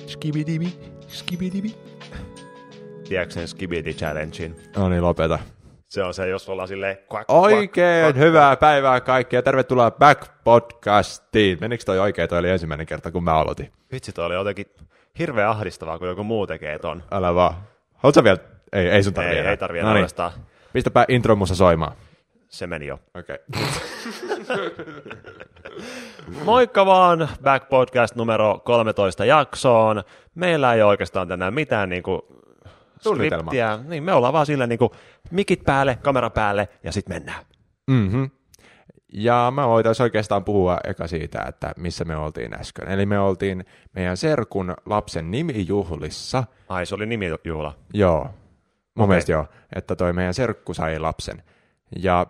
Skibidibi, skibidibi. Tiedätkö sen Skibidi Challengein? No niin, lopeta. Se on se, jos ollaan silleen... Quack, Oikein quack, hyvää päivää kaikkia. Tervetuloa Back Podcastiin. Menikö toi oikein? Toi oli ensimmäinen kerta, kun mä aloitin. Vitsi, toi oli jotenkin hirveän ahdistavaa, kun joku muu tekee ton. Älä vaan. Haluatko vielä? Ei, ei sun tarvii Ei, enää. ei tarvii enää uudestaan. Pistäpä intro musta soimaan. Se meni jo. Okei. Moikka vaan, Back Podcast numero 13 jaksoon. Meillä ei ole oikeastaan tänään mitään niinku Suunnitelmaa. skriptiä. Niin, me ollaan vaan silleen niinku mikit päälle, kamera päälle ja sitten mennään. Mm-hmm. Ja mä voitaisiin oikeastaan puhua eka siitä, että missä me oltiin äsken. Eli me oltiin meidän serkun lapsen nimijuhlissa. Ai, se oli nimijuhla. Joo, mun Okei. mielestä joo, että toi meidän serkku sai lapsen. Ja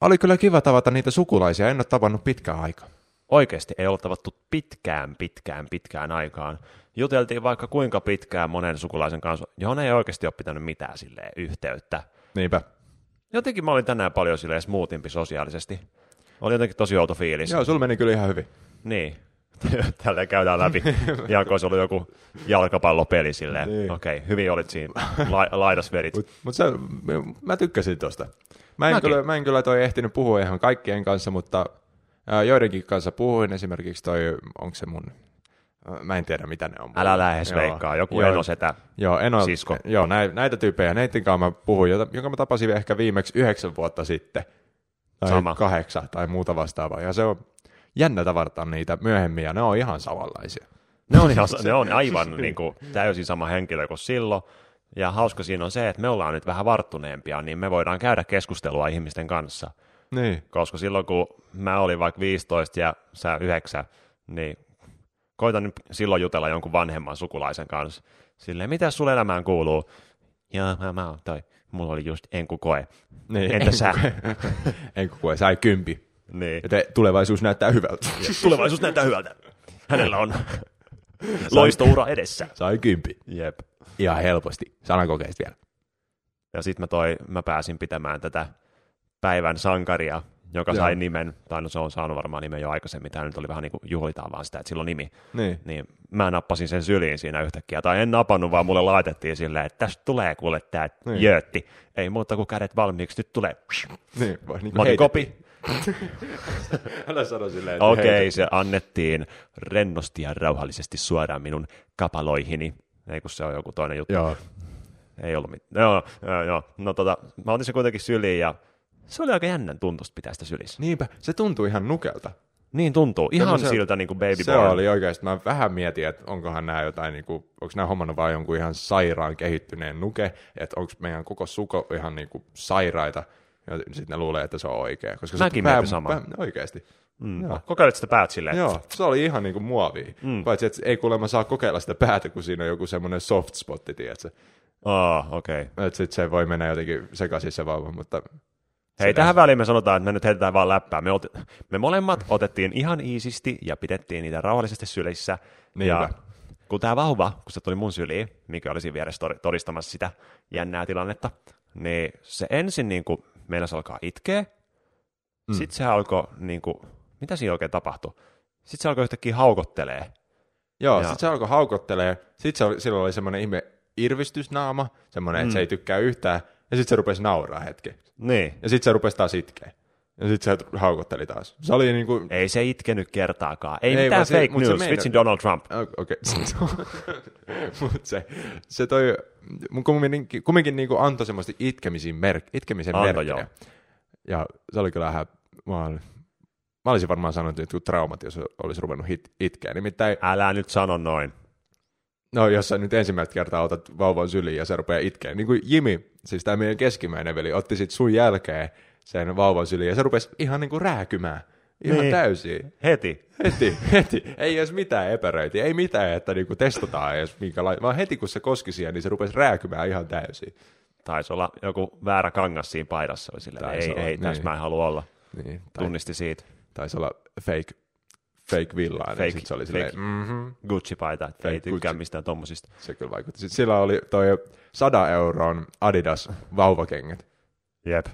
oli kyllä kiva tavata niitä sukulaisia, en ole tavannut pitkään aikaa. Oikeasti ei ole tavattu pitkään, pitkään, pitkään aikaan. Juteltiin vaikka kuinka pitkään monen sukulaisen kanssa, johon ei oikeasti ole pitänyt mitään silleen yhteyttä. Niinpä. Jotenkin mä olin tänään paljon silleen smoothimpi sosiaalisesti. Oli jotenkin tosi outo fiilis. Joo, sulla meni kyllä ihan hyvin. Niin. Tällä käydään läpi. Ihan kuin olisi ollut joku jalkapallopeli silleen. Niin. Okei, okay, hyvin olit siinä. La- laidasverit. Mutta mut mä tykkäsin tosta. Mä en, kyllä, mä en kyllä toi ehtinyt puhua ihan kaikkien kanssa, mutta ää, joidenkin kanssa puhuin. Esimerkiksi toi, onko se mun, mä en tiedä mitä ne on. Älä lähes Joo. veikkaa. Joku Joo. enosetä. Joo, en ole, Sisko. Joo, näitä, näitä tyyppejä, neiden kanssa mä puhuin, jota, jonka mä tapasin ehkä viimeksi yhdeksän vuotta sitten. Tai Sama. kahdeksan tai muuta vastaavaa. Ja se on jännä tavartaa niitä myöhemmin, ja ne on ihan samanlaisia. Ne on, ihan, ne on aivan niin kuin, täysin sama henkilö kuin silloin. Ja hauska siinä on se, että me ollaan nyt vähän varttuneempia, niin me voidaan käydä keskustelua ihmisten kanssa. Niin. Koska silloin, kun mä olin vaikka 15 ja sä 9, niin koitan nyt silloin jutella jonkun vanhemman sukulaisen kanssa. Silleen, mitä sulle elämään kuuluu? Joo, mä, mä oon toi. Mulla oli just enkukoe. niin. Entä sä? en koko sai kympi. Niin. Ja te, tulevaisuus näyttää hyvältä. Tulevaisuus näyttää hyvältä. Hänellä on loistoura edessä. sai kympi. Jep. Ihan helposti. Sanakokeista vielä. Ja sitten mä, toi, mä pääsin pitämään tätä päivän sankaria, joka Joo. sai nimen, tai no se on saanut varmaan nimen jo aikaisemmin, tämä nyt oli vähän niin kuin juhlitaan vaan sitä, että sillä on nimi. Niin. Niin mä nappasin sen syliin siinä yhtäkkiä, tai en napannut, vaan mulle laitettiin silleen, että tästä tulee kuule tää Niin. jöötti. Ei muuta kuin kädet valmiiksi, nyt tulee. Niin, vai niin Mä otin kopi. Älä sano silleen, Okei, heitet. se annettiin rennosti ja rauhallisesti suoraan minun kapaloihini. Ei kun se on joku toinen juttu. Joo. Ei ollut mitään. Joo, joo, joo. No tota, mä otin sen kuitenkin syliin ja se oli aika jännän tuntusta pitää sitä sylissä. Niinpä, se tuntuu ihan nukelta. Niin tuntuu. Ihan Semmoisen- siltä niin kuin baby Se born. oli oikeasti, mä vähän mietin, että onkohan nämä jotain, niin kuin, onko nämä hommannut vaan jonkun ihan sairaan kehittyneen nuke, että onko meidän koko suko ihan niin kuin sairaita, ja sitten ne luulee, että se on oikea. Koska Mäkin se mietin samaa. oikeasti. Mm. Joo. Kokeilit sitä päät silleen. Joo, se oli ihan niin kuin muovia. Mm. Paitsi, että ei kuulemma saa kokeilla sitä päätä, kun siinä on joku semmoinen soft spotti, tiedätkö? Oh, okei. Okay. Että sitten se voi mennä jotenkin sekaisin se vauva, mutta... Hei, tähän väliin me sanotaan, että me nyt heitetään vaan läppää. Me, ot- me molemmat otettiin ihan iisisti ja pidettiin niitä rauhallisesti sylissä. Ja Niinpä. kun tämä vauva, kun se tuli mun syliin, mikä oli siinä vieressä todistamassa sitä jännää tilannetta, niin se ensin niin kuin meinasi alkaa itkeä. Mm. Sitten se alkoi, niin kuin, mitä siinä oikein tapahtui? Sitten se alkoi yhtäkkiä haukottelee. Joo, sitten se alkoi haukottelee. Sitten se oli, silloin oli semmoinen ihme irvistysnaama, semmoinen, että se ei tykkää yhtään. Ja sitten se rupesi nauraa hetki. Niin. Ja sitten se rupesi taas itkeä. Ja sitten se haukotteli taas. Se oli niinku... Ei se itkenyt kertaakaan. Ei, Ei, mitään se- fake se news, meinaa- vitsin Donald Trump. Okei. Mutta se, se toi, mun kumminkin, kumminkin niinku antoi semmoista itkemisen, merk, itkemisen Antoi, merkkejä. joo. Ja se oli kyllä vähän, mä, olin, mä olisin varmaan sanonut, että jotkut traumat, jos olisi ruvennut hit, itkeä. Nimittäin, Älä nyt sano noin. no jos sä nyt ensimmäistä kertaa otat vauvan syliin ja se rupeaa itkeä, niin kuin Jimi, siis tämä meidän keskimmäinen veli, otti sit sun jälkeen sen vauvan syliin ja se rupesi ihan niinku rääkymään. Ihan Niin. täysin. Heti. Heti, heti. Ei edes mitään epäröintiä, ei mitään, että niinku testataan edes minkälainen, vaan heti kun se koski siihen, niin se rupesi rääkymään ihan täysin. Taisi olla joku väärä kangas siinä paidassa. Oli Taisi ei, olla, ei, tässä niin. mä en halua olla. Niin, tai, Tunnisti siitä. Taisi olla fake, fake villainen. Fake- Sitten se oli fake. silleen, mm-hmm, Gucci-paita, että ei Fake tykkää Gucci. mistään tommosista. se kyllä vaikutti. Sitten sillä oli toi 100 euron Adidas vauvakengät. Jep.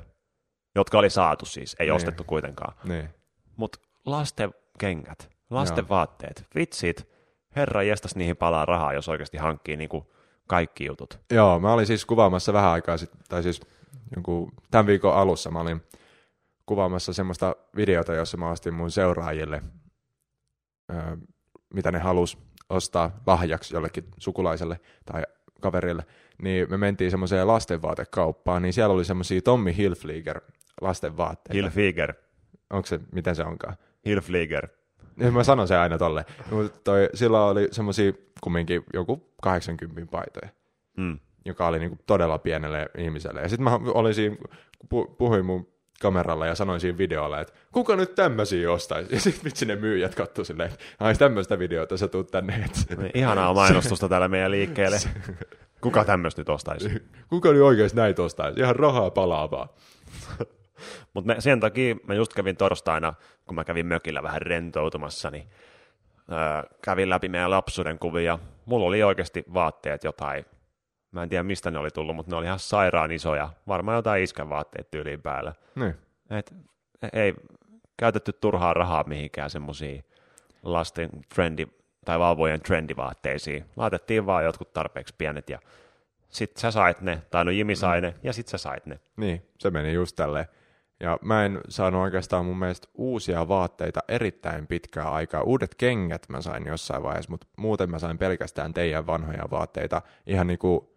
Jotka oli saatu siis, ei Niin. ostettu kuitenkaan. Niin. Mutta lasten kengät, lasten Joo. vaatteet, vitsit, herra jestas niihin palaa rahaa, jos oikeasti hankkii niin kuin kaikki jutut. Joo, mä olin siis kuvaamassa vähän aikaa sitten, tai siis jonkun, tämän viikon alussa mä olin kuvaamassa semmoista videota, jossa mä ostin mun seuraajille, mitä ne halus ostaa lahjaksi jollekin sukulaiselle tai kaverille, niin me mentiin semmoiseen lastenvaatekauppaan, niin siellä oli semmoisia Tommy Hilfiger lastenvaatteita. Hilfiger. Onko se, miten se onkaan? Hilfiger. Niin mä sanon se aina tolle. Mutta toi, sillä oli semmoisia kumminkin joku 80 paitoja, Mm. joka oli niinku todella pienelle ihmiselle. Ja sitten mä olin siinä, pu- puhuin mun kameralla ja sanoin siinä videolla, että kuka nyt tämmöisiä ostaisi? Ja sitten vitsi ne myyjät katsoi silleen, että ai tämmöistä videota sä tuut tänne. Niin, Ihanaa mainostusta täällä meidän liikkeelle. Kuka tämmöistä nyt ostaisi? Kuka nyt oikeasti näitä ostaisi? Ihan rahaa palaa vaan. Mutta sen takia mä just kävin torstaina, kun mä kävin mökillä vähän rentoutumassa, niin öö, kävin läpi meidän lapsuuden kuvia. Mulla oli oikeasti vaatteet jotain, mä en tiedä mistä ne oli tullut, mutta ne oli ihan sairaan isoja. Varmaan jotain iskän vaatteet tyyliin päällä. Niin. Et, ei käytetty turhaa rahaa mihinkään semmoisiin lasten trendi, tai vauvojen trendivaatteisiin. Laitettiin vaan jotkut tarpeeksi pienet ja sit sä sait ne, tai no Jimi sai ne, ja sit sä sait ne. Niin, se meni just tälleen. Ja mä en saanut oikeastaan mun mielestä uusia vaatteita erittäin pitkää aikaa. Uudet kengät mä sain jossain vaiheessa, mutta muuten mä sain pelkästään teidän vanhoja vaatteita ihan niinku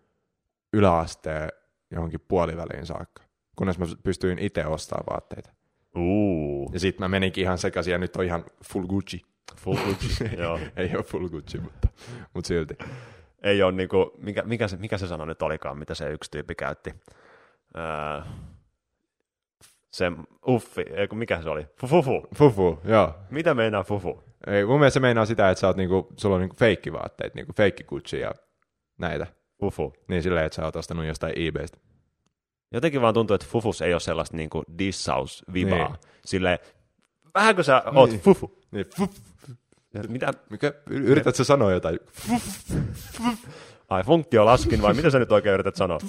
yläasteen johonkin puoliväliin saakka. Kunnes mä pystyin itse ostamaan vaatteita. Uu, Ja sit mä meninkin ihan sekaisin ja nyt on ihan full Gucci. full Gucci, joo. Ei ole full Gucci, mutta, mutta silti. Ei ole niinku, mikä, mikä, se, mikä se sana nyt olikaan, mitä se yksi tyyppi käytti. Öö, se uffi, ei mikä se oli? Fufufu. Fufu, joo. Mitä meinaa fufu? Ei, mun mielestä se meinaa sitä, että sä oot niinku, sulla on niinku feikkivaatteet, niinku feikki Gucci ja näitä. Fufu. Niin silleen, että sä oot ostanut jostain eBaystä. Jotenkin vaan tuntuu, että fufus ei ole sellaista niinku dissaus-vibaa. Niin. Silleen, vähän kun sä oot Niin. fufu. Niin, fuf, Mitä? mikä, yrität sä sanoa jotain? Ai, funktio laskin vai mitä sä nyt oikein yrität sanoa?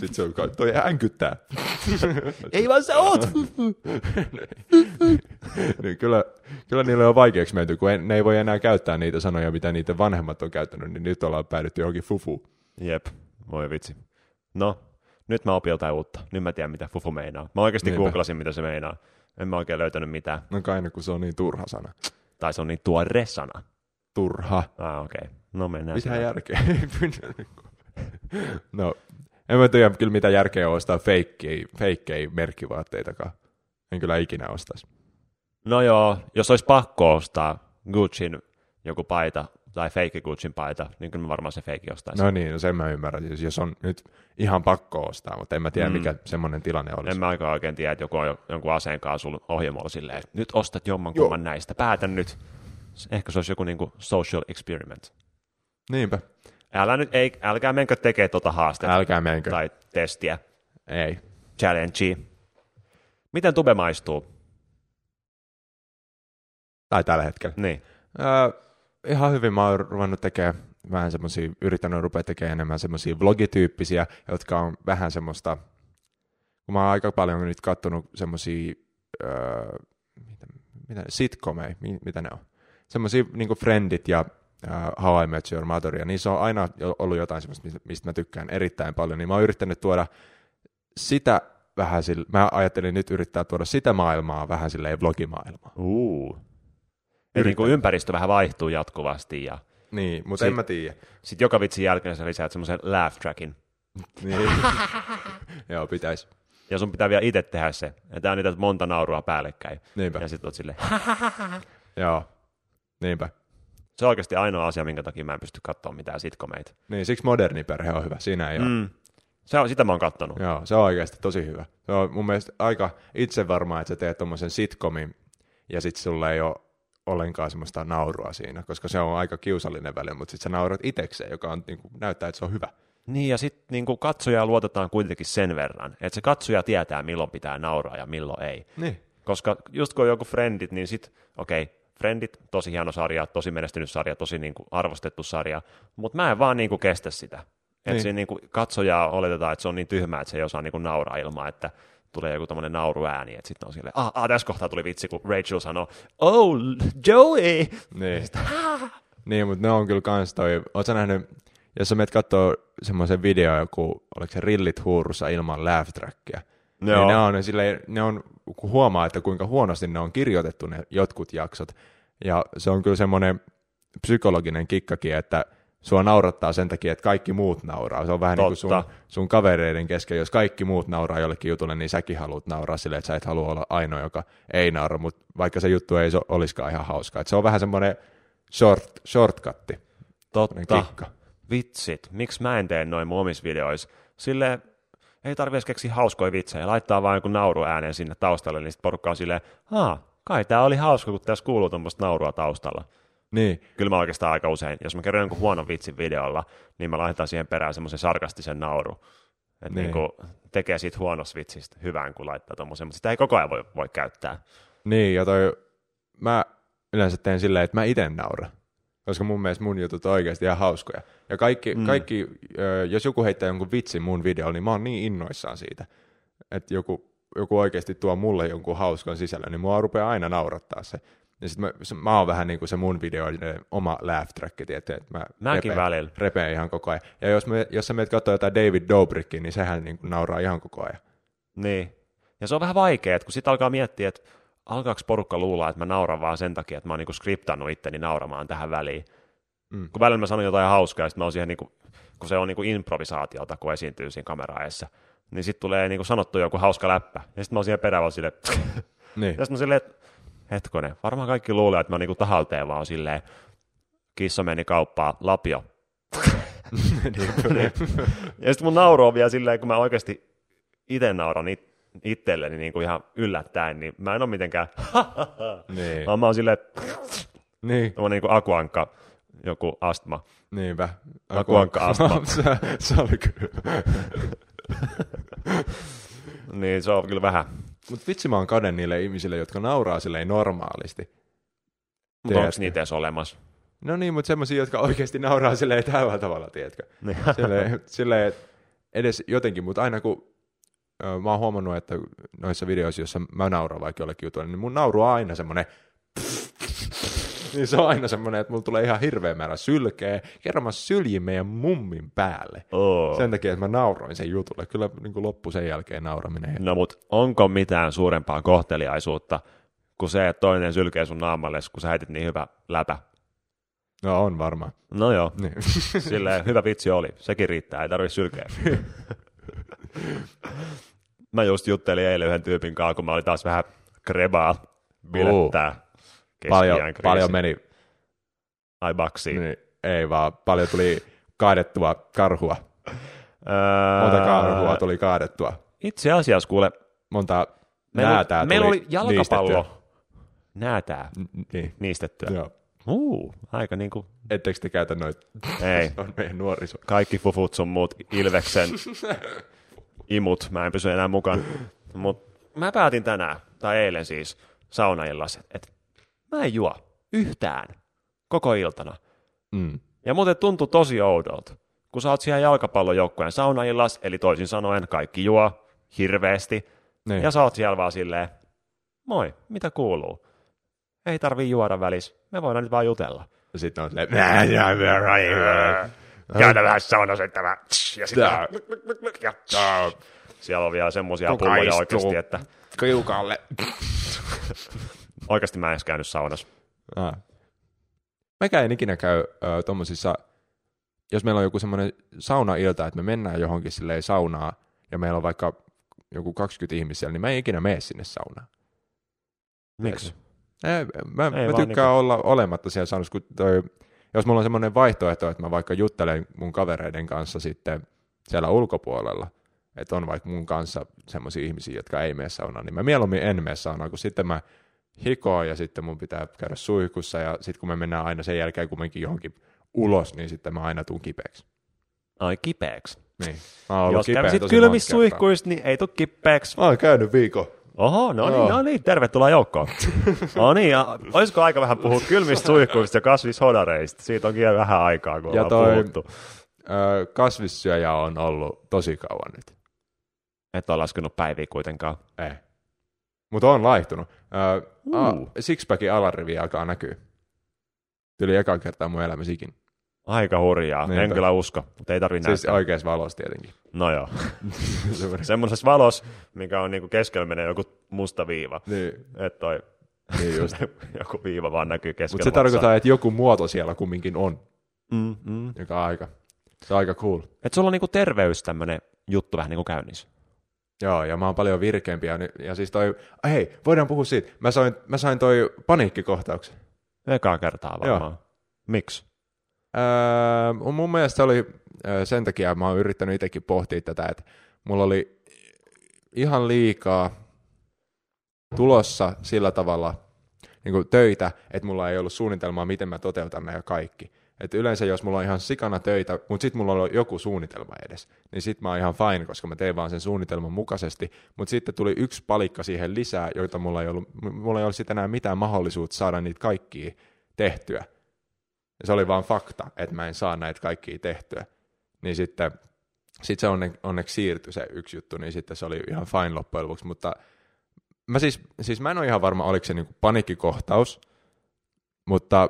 Sitten se on, kai- toi änkyttää. ei vaan sä oot niin kyllä, kyllä niille on vaikeaksi menty, kun en, ne ei voi enää käyttää niitä sanoja, mitä niiden vanhemmat on käyttänyt, niin nyt ollaan päädytty johonkin fufu. Jep, voi vitsi. No, nyt mä opin jotain uutta. Nyt mä tiedän, mitä fufu meinaa. Mä oikeasti Niinpä. googlasin, mitä se meinaa. En mä oikein löytänyt mitään. No kai kun se on niin turha sana. Tai se on niin tuore sana. Turha. Ah, okei. Okay. No mennään. Mitä järkeä? no, en mä tiedä kyllä mitä järkeä on ostaa feikkejä, feikkejä merkkivaatteitakaan. En kyllä ikinä ostaisi. No joo, jos olisi pakko ostaa Gucciin joku paita tai fake Gucciin paita, niin kyllä mä varmaan se fake ostaisin. No niin, no sen mä ymmärrän. Siis jos on nyt ihan pakko ostaa, mutta en mä tiedä, Mm. mikä semmoinen tilanne olisi. En mä aika oikein tiedä, että joku on jo- jonkun aseen kanssa ohjelmalla silleen, että nyt ostat jommankumman näistä, päätän nyt. Ehkä se olisi joku niinku social experiment. Niinpä. Älä nyt, ei, älkää menkö tekemään tuota haastetta Älkää menkö. tai testiä, Ei. challengea. Miten tube maistuu? Tai tällä hetkellä. Niin. Öö, ihan hyvin mä oon ruvennut tekemään vähän semmosia, yrittänyt rupea tekemään enemmän semmosia vlogityyppisiä, jotka on vähän semmoista, kun mä oon aika paljon nyt kattonut semmosia, öö, mitä, mitä, sitcomeja, mi- mitä ne on? Semmosia niinku Friendit ja How I Met Your Mother, ja niissä on aina ollut jotain semmoista, mistä- mä tykkään erittäin paljon, niin mä oon yrittänyt tuoda sitä vähän sille, mä ajattelin nyt yrittää tuoda sitä maailmaa vähän silleen vlogimaailmaa. Uu. Eli niin kuin ympäristö vähän vaihtuu jatkuvasti ja Niin, mutta Sit- en mä tiedä. sitten joka vitsin jälkeen sä lisäät semmoisen laugh trackin. Niin. Joo, pitäisi. Ja sun pitää vielä itse tehdä se. Ja tää on niitä monta naurua päällekkäin. Niinpä. Ja sitten oot silleen, Joo. Niinpä. Se on oikeasti ainoa asia, minkä takia mä en pysty katsoa mitään sitcomeita. Niin, siksi moderni perhe on hyvä. Siinä ei ole. Mm. Se on, sitä mä oon kattonut. Joo, se on oikeasti tosi hyvä. Se on mun mielestä aika itse varmaa, että sä teet tommosen sitcomin ja sit sulla ei ole ollenkaan semmoista naurua siinä, koska se on aika kiusallinen väli, mutta sit sä naurat itekseen, joka on, niin kuin, näyttää, että se on hyvä. Niin, ja sitten niin katsojaa luotetaan kuitenkin sen verran, että se katsoja tietää, milloin pitää nauraa ja milloin ei. Niin. Koska just kun on joku Friendit, niin sit, okei, okay, Friendit, tosi hieno sarja, tosi menestynyt sarja, tosi niin kuin arvostettu sarja, mutta mä en vaan niin kuin kestä sitä. Että Niin. niin. niin kuin katsojaa oletetaan, että se on niin tyhmää, että se ei osaa niin kuin nauraa ilman, että tulee joku tämmöinen nauruääni, että sitten on silleen, ah, ah, tässä kohtaa tuli vitsi, kun Rachel sanoi, oh, Joey! Niin. Niin, mutta ne on kyllä kans toi, oot sä nähnyt, jos sä menet kattoo semmoisen video, joku, oliko se rillit huurussa ilman laugh trackia, Joo. niin ne on, silleen, ne on, kun huomaa, että kuinka huonosti ne on kirjoitettu ne jotkut jaksot, ja se on kyllä semmoinen psykologinen kikkakin, että sua naurattaa sen takia, että kaikki muut nauraa. Se on vähän niin kuin sun, Totta. sun kavereiden kesken, jos kaikki muut nauraa jollekin jutulle, niin säkin haluat nauraa silleen, että sä et halua olla ainoa, joka ei naura, mutta vaikka se juttu ei so, olisikaan ihan hauskaa. Et se on vähän semmoinen short, shortcutti. Totta. kikka. Vitsit, miksi mä en tee noin mun omissa videoissa? Sille ei tarvi edes keksiä hauskoja vitsejä, laittaa vaan joku nauru ääneen sinne taustalle, niin sitten porukka on silleen, haa, kai tää oli hauska, kun tässä kuuluu tuommoista naurua taustalla. Niin, Kyllä mä oikeastaan aika usein, jos mä kerron jonkun huonon vitsin videolla, niin mä laitan siihen perään semmoisen sarkastisen nauru. Että Niin. niin. tekee siitä huonosta vitsistä hyvän, kun laittaa tommosen, mutta sitä ei koko ajan voi, voi käyttää. niin, ja toi, mä yleensä teen silleen, että mä itse nauran. Koska mun mielestä mun jutut on oikeasti ihan hauskoja. Ja kaikki, mm. kaikki jos joku heittää jonkun vitsin mun videolla, niin mä oon niin innoissaan siitä, että joku, joku oikeasti tuo mulle jonkun hauskan sisällön, niin mua rupeaa aina naurattaa se. Ja sit mä, se, mä oon vähän niin kuin se mun videoiden oma laugh track, että että mä Mäkin repeen- välillä. repeen ihan koko ajan. Ja jos, me, jos sä menet katsoa jotain David Dobrickin, niin sehän niin kuin nauraa ihan koko ajan. Niin. Ja se on vähän vaikea, että kun sitten alkaa miettiä, että alkaako porukka luulla, että mä nauran vaan sen takia, että mä oon niinku skriptannut itteni nauramaan tähän väliin. Mm. Kun välillä mä sanon jotain hauskaa, ja sitten mä oon siihen niinku, kun se on niinku improvisaatiota, kun esiintyy siinä kameraajassa, niin sitten tulee niinku sanottu joku hauska läppä. Ja sitten mä oon siihen perään vaan silleen, Niin. ja sitten mä silleen, että hetkonen, varmaan kaikki luulee, että mä niinku tahalteen vaan silleen, kissa meni kauppaan, lapio. ja sitten mun nauru on vielä silleen, kun mä oikeasti itse nauran it, itselleni niin kuin ihan yllättäen, niin mä en ole mitenkään, niin. vaan mä oon silleen, niin. oon niin kuin akuankka, joku astma. Niinpä. Akuankka-astma. se, se oli kyllä. Niin se on kyllä vähän. Mutta vitsi mä oon kade niille ihmisille, jotka nauraa silleen normaalisti. Mutta onko niitä edes olemassa? No niin, mutta semmoisia, jotka oikeasti nauraa silleen tällä tavalla, tiedätkö? Niin. Silleen, silleen edes jotenkin, mutta aina kun mä oon huomannut, että noissa videoissa, joissa mä nauran vaikka jollekin jutulle, niin mun nauru on aina semmoinen niin se on aina semmoinen, että mulla tulee ihan hirveä määrä sylkeä. Kerran mä syljin meidän mummin päälle. Oo. Sen takia, että mä nauroin sen jutulle. Kyllä niin kuin loppu sen jälkeen nauraminen. No mut onko mitään suurempaa kohteliaisuutta kuin se, että toinen sylkee sun naamalle, kun sä heitit niin hyvä läpä? No on varmaan. No joo, Niin. silleen hyvä vitsi oli. Sekin riittää, ei tarvitse sylkeä. mä just juttelin eilen yhden tyypin kanssa, kun mä olin taas vähän krebaa bilettää. paljon, kriisi. paljon meni. Ai baksiin. Niin, ei vaan, paljon tuli kaadettua karhua. Monta karhua tuli kaadettua. Itse asiassa kuule, Monta meillä, näätää oli, meillä oli jalkapallo. niistettyä. Näätää Niin, niistettyä. joo. Uu, aika niinku, Ettekö te käytä noita? ei. On meidän nuoriso. Kaikki fufut sun muut Ilveksen imut, mä en pysy enää mukaan. Mutta mä päätin tänään, tai eilen siis, saunaillas, että mä en juo yhtään koko iltana. Mm. Ja muuten tuntui tosi oudolta, kun sä oot siellä jalkapallojoukkueen saunaillas, eli toisin sanoen kaikki juo hirveästi, Niin. ja sä oot siellä vaan silleen, moi, mitä kuuluu? Ei tarvii juoda välis, me voidaan nyt vaan jutella. Ja sitten on silleen, Käydä vähän saunassa, että mä... Ja sitten Tää. ja siellä on vielä semmoisia pulloja oikeasti, että kiukalle. oikeasti mä en edes käynyt saunassa. Ah. Mäkään en ikinä käy äh, tommosissa, jos meillä on joku semmoinen saunailta, että me mennään johonkin silleen saunaa, ja meillä on vaikka joku 20 ihmistä siellä, niin mä en ikinä mene sinne saunaan. Miksi? Ei, mä, Ei mä tykkään niinku- olla olematta siellä saunassa, kun toi, jos mulla on semmoinen vaihtoehto, että mä vaikka juttelen mun kavereiden kanssa sitten siellä ulkopuolella, että on vaikka mun kanssa semmoisia ihmisiä, jotka ei mene saunaan, niin mä mieluummin en mene saunaan, kun sitten mä hikoon ja sitten mun pitää käydä suihkussa ja sitten kun me mennään aina sen jälkeen kumminkin johonkin ulos, niin sitten mä aina tuun kipeäksi. Ai kipeäksi. Niin. Mä oon ollut Jos kipeä kävisit kylmissä suihkuissa, niin ei tuu kipeäksi. Mä oon käynyt viikon. Oho, no niin, no niin, tervetuloa joukkoon. no niin, ja olisiko aika vähän puhua kylmistä suihkuista ja kasvishodareista? Siitä onkin vähän aikaa, kun Ja ollaan toi- puhuttu. Öö, kasvissyöjä on ollut tosi kauan nyt. Et ole laskenut päiviä kuitenkaan. Ei. Mutta on laihtunut. A, Uh. sixpackin alarivi alkaa näkyä. Tuli eka kertaa mun elämässä ikinä. Aika hurjaa, Niinpä. en kyllä usko, mutta ei tarvitse Siis näyttää. oikeassa valossa tietenkin. No joo, semmoisessa valossa, mikä on niinku keskellä menee joku musta viiva, niin, että toi niin just. joku viiva vaan näkyy keskellä Mutta se tarkoittaa, että joku muoto siellä kumminkin on, Mm, mm. joka on aika, se on aika cool. Et sulla on niinku terveys tämmönen juttu vähän niinku käynnissä. Joo, ja mä oon paljon virkeämpi. Ja, ny- ja siis toi, hei, voidaan puhua siitä. Mä sain, mä sain toi paniikkikohtauksen. Ekaa kertaa varmaan. Miksi? Öö, mun mielestä oli sen takia, mä oon yrittänyt itsekin pohtia tätä, että mulla oli ihan liikaa tulossa sillä tavalla niin kuin töitä, että mulla ei ollut suunnitelmaa, miten mä toteutan nämä kaikki. Et yleensä jos mulla on ihan sikana töitä, mutta sitten mulla on joku suunnitelma edes, niin sit mä oon ihan fine, koska mä teen vaan sen suunnitelman mukaisesti. Mutta sitten tuli yksi palikka siihen lisää, joita mulla ei ollut, mulla ei ollut sitten enää mitään mahdollisuutta saada niitä kaikkia tehtyä. Ja se oli vaan fakta, että mä en saa näitä kaikkia tehtyä. Niin sitten sit se onne, onneksi siirtyi se yksi juttu, niin sitten se oli ihan fine loppujen lopuksi. Mutta mä siis, siis mä en ole ihan varma, oliko se niinku paniikkikohtaus, mutta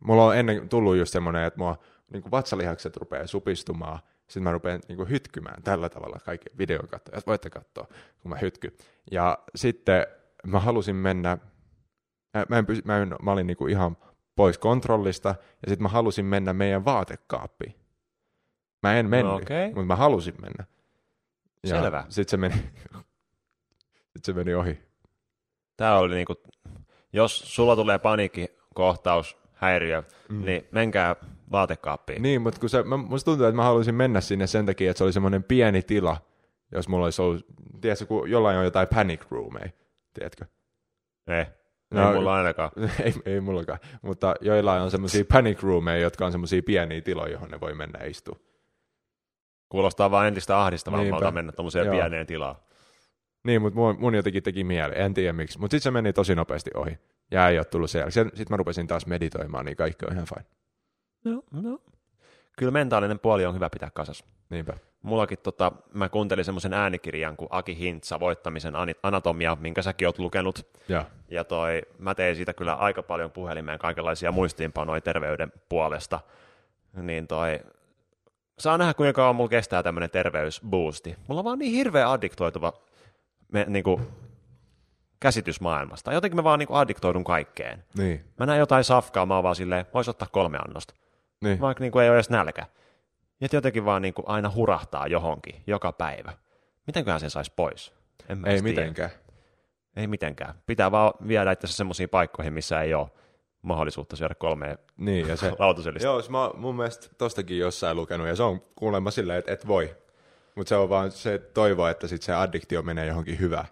mulla on ennen tullut just semmoinen, että mua niinku vatsalihakset rupeaa supistumaan, sitten mä rupean niinku hytkymään tällä tavalla kaikki videon katsojat, voitte katsoa, kun mä hytky. Ja sitten mä halusin mennä, mä, en pysy, mä, en, mä olin niinku ihan pois kontrollista, ja sitten mä halusin mennä meidän vaatekaappiin. Mä en mennyt, Okei. mutta mä halusin mennä. Selvä. Sitten se meni, sit se meni ohi. Tää oli niinku, jos sulla tulee paniikkikohtaus, häiriö, mm. niin menkää vaatekaappiin. Niin, mutta kun se, mä, musta tuntuu, että mä haluaisin mennä sinne sen takia, että se oli semmoinen pieni tila, jos mulla olisi ollut, tiedätkö, kun jollain on jotain panic roomeja, tiedätkö? Ei, No, ei mulla ainakaan. ei, ei mullakaan, mutta joillain on semmoisia panic roomeja, jotka on semmoisia pieniä tiloja, johon ne voi mennä istua. Kuulostaa vaan entistä ahdistavammalta mennä tommoseen Joo. pieneen tilaan. Niin, mutta mun, mun jotenkin teki mieli, en tiedä miksi, mutta sitten se meni tosi nopeasti ohi. Ja ei ole tullut sen jälkeen. Sitten mä rupesin taas meditoimaan, niin kaikki on ihan fine. No, no. Kyllä mentaalinen puoli on hyvä pitää kasassa. Niinpä. Mullakin tota, mä kuuntelin semmoisen äänikirjan kuin Aki Hintsa, voittamisen anatomia, minkä säkin oot lukenut. Ja, Ja toi, mä tein siitä kyllä aika paljon puhelimeen kaikenlaisia muistiinpanoja terveyden puolesta. Niin toi, saa nähdä kuinka kauan mulla kestää tämmöinen terveysboosti. Mulla on vaan niin hirveä addiktoituva me, niinku, käsitys maailmasta. Jotenkin mä vaan niinku addiktoidun kaikkeen. niin, Mä näen jotain safkaa, mä oon vaan silleen, vois ottaa kolme annosta. niin. Vaikka niinku ei ole edes nälkä. Ja jotenkin vaan niinku aina hurahtaa johonkin, joka päivä. Mitenköhän sen saisi pois? En mä ei tiedä. mitenkään. Ei mitenkään. Pitää vaan viedä itse semmoisiin paikkoihin, missä ei ole mahdollisuutta syödä kolmea Niin, ja se, lautasellista. Joo, mä oon mun mielestä tostakin jossain lukenut, ja se on kuulemma silleen, että et voi. Mutta se on vaan se toivo, että sit se addiktio menee johonkin hyvään.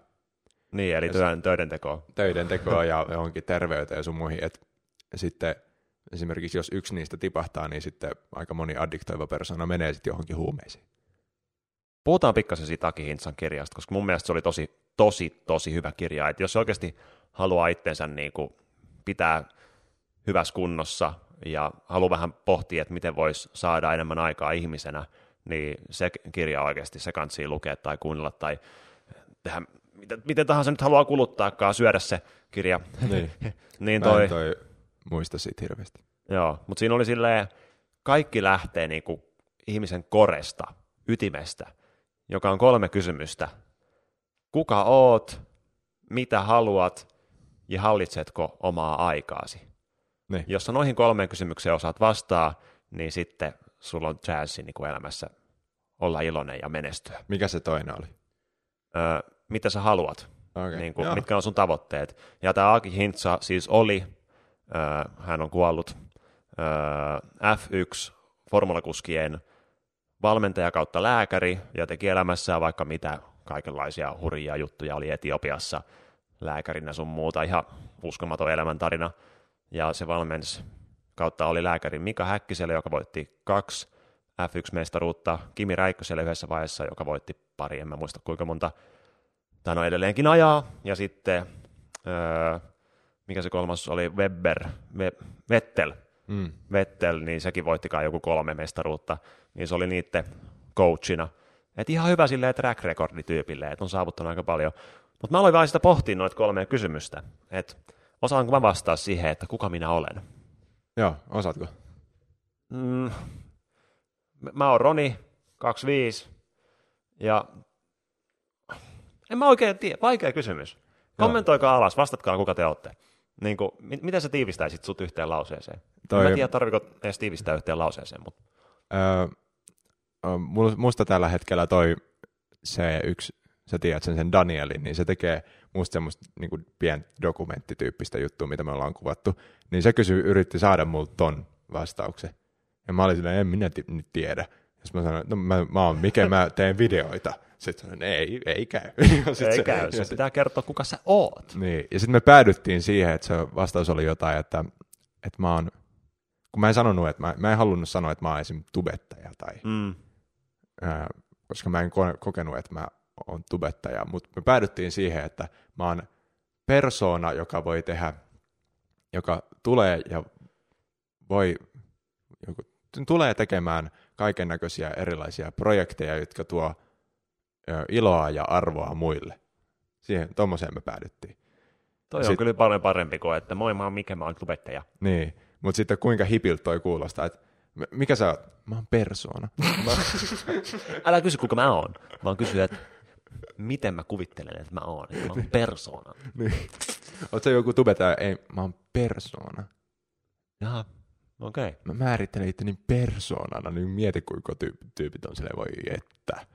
Niin, eli työn, töiden tekoon. Töiden tekoon ja johonkin terveyteen ja sun muihin. Et sitten esimerkiksi jos yksi niistä tipahtaa, niin sitten aika moni addiktoiva persona menee sitten johonkin huumeisiin. Puhutaan pikkasen siitä Aki Hintsan kirjasta, koska mun mielestä se oli tosi, tosi, tosi hyvä kirja. Et jos oikeasti haluaa itsensä niin kuin pitää hyvässä kunnossa ja haluaa vähän pohtia, että miten voisi saada enemmän aikaa ihmisenä, niin se kirja oikeasti, se kansi lukea tai kuunnella tai tehdä miten, miten tahansa nyt haluaa kuluttaakaan, syödä se kirja. Niin. niin Mä toi, en toi muista siitä hirveästi. Joo, mutta siinä oli silleen, kaikki lähtee niinku ihmisen koresta, ytimestä, joka on kolme kysymystä. Kuka oot, mitä haluat ja hallitsetko omaa aikaasi? Niin. Jos sä noihin kolmeen kysymykseen osaat vastaa, niin sitten sulla on chanssi niin kuin elämässä olla iloinen ja menestyä. Mikä se toinen oli? Öö, mitä sä haluat? Okay. niin kuin, mitkä on sun tavoitteet. Ja tämä Aki Hintsa siis oli, hän on kuollut, äh, F1 formulakuskien valmentaja kautta lääkäri ja teki elämässään vaikka mitä kaikenlaisia hurjia juttuja oli Etiopiassa lääkärinä sun muuta, ihan uskomaton elämäntarina. Ja se valmensi kautta oli lääkäri Mika Häkkiselle, joka voitti kaksi F1-mestaruutta, Kimi Räikköselle yhdessä vaiheessa, joka voitti pari, en mä muista kuinka monta tai no edelleenkin ajaa, ja sitten, öö, mikä se kolmas oli, Webber, We, Vettel, Mm. Vettel, niin sekin voittikaan joku kolme mestaruutta, niin se oli niiden coachina. Et ihan hyvä silleen track recordi tyypille, että on saavuttanut aika paljon. Mutta mä aloin vaan sitä pohtia noita kolmea kysymystä, että Osaanko mä vastaa siihen, että kuka minä olen? Joo, osaatko? Mm, mä oon Roni, 25, ja en mä oikein tiedä, vaikea kysymys. Kommentoikaa alas, vastatkaa kuka te olette. Niin kuin, miten sä tiivistäisit sut yhteen lauseeseen? Toi... Mä en tiedä, tarviko edes tiivistää yhteen lauseeseen, mutta... Öö, musta tällä hetkellä toi se yksi, sä tiedät sen, sen Danielin, niin se tekee musta semmoista niin kuin pientä dokumenttityyppistä juttua, mitä me ollaan kuvattu, niin se kysyi, yritti saada multa ton vastauksen. Ja mä olin silleen, en minä t- nyt tiedä. Ja mä sanoin, no mä, mä oon mikä mä teen videoita. Sitten sanoin, ei, ei käy. sit ei se, käy, se pitää kertoa, kuka sä oot. Niin, ja sitten me päädyttiin siihen, että se vastaus oli jotain, että, että mä oon, kun mä en sanonut, että mä, mä en halunnut sanoa, että mä oon esim. tubettaja tai, mm. ää, koska mä en kokenut, että mä oon tubettaja, mutta me päädyttiin siihen, että mä oon persona, joka voi tehdä, joka tulee ja voi, joku, tulee tekemään kaiken näköisiä erilaisia projekteja, jotka tuo iloa ja arvoa muille. Siihen, tuommoiseen me päädyttiin. Toi sit, on kyllä paljon parempi kuin, että moi mä oon mikä mä oon tubettaja. Niin, mutta sitten kuinka hipiltä toi kuulostaa, että mikä sä oot? Mä oon persoona. Mä... Älä kysy, kuka mä oon, vaan kysy, että miten mä kuvittelen, että mä oon. Että mä oon persoona. niin. Oot sä joku tubettaja? Ei, mä oon persoona. Jaha, okei. Okay. Mä määrittelen itteni persoonana, niin mieti kuinka tyyp- tyypit on silleen, voi että.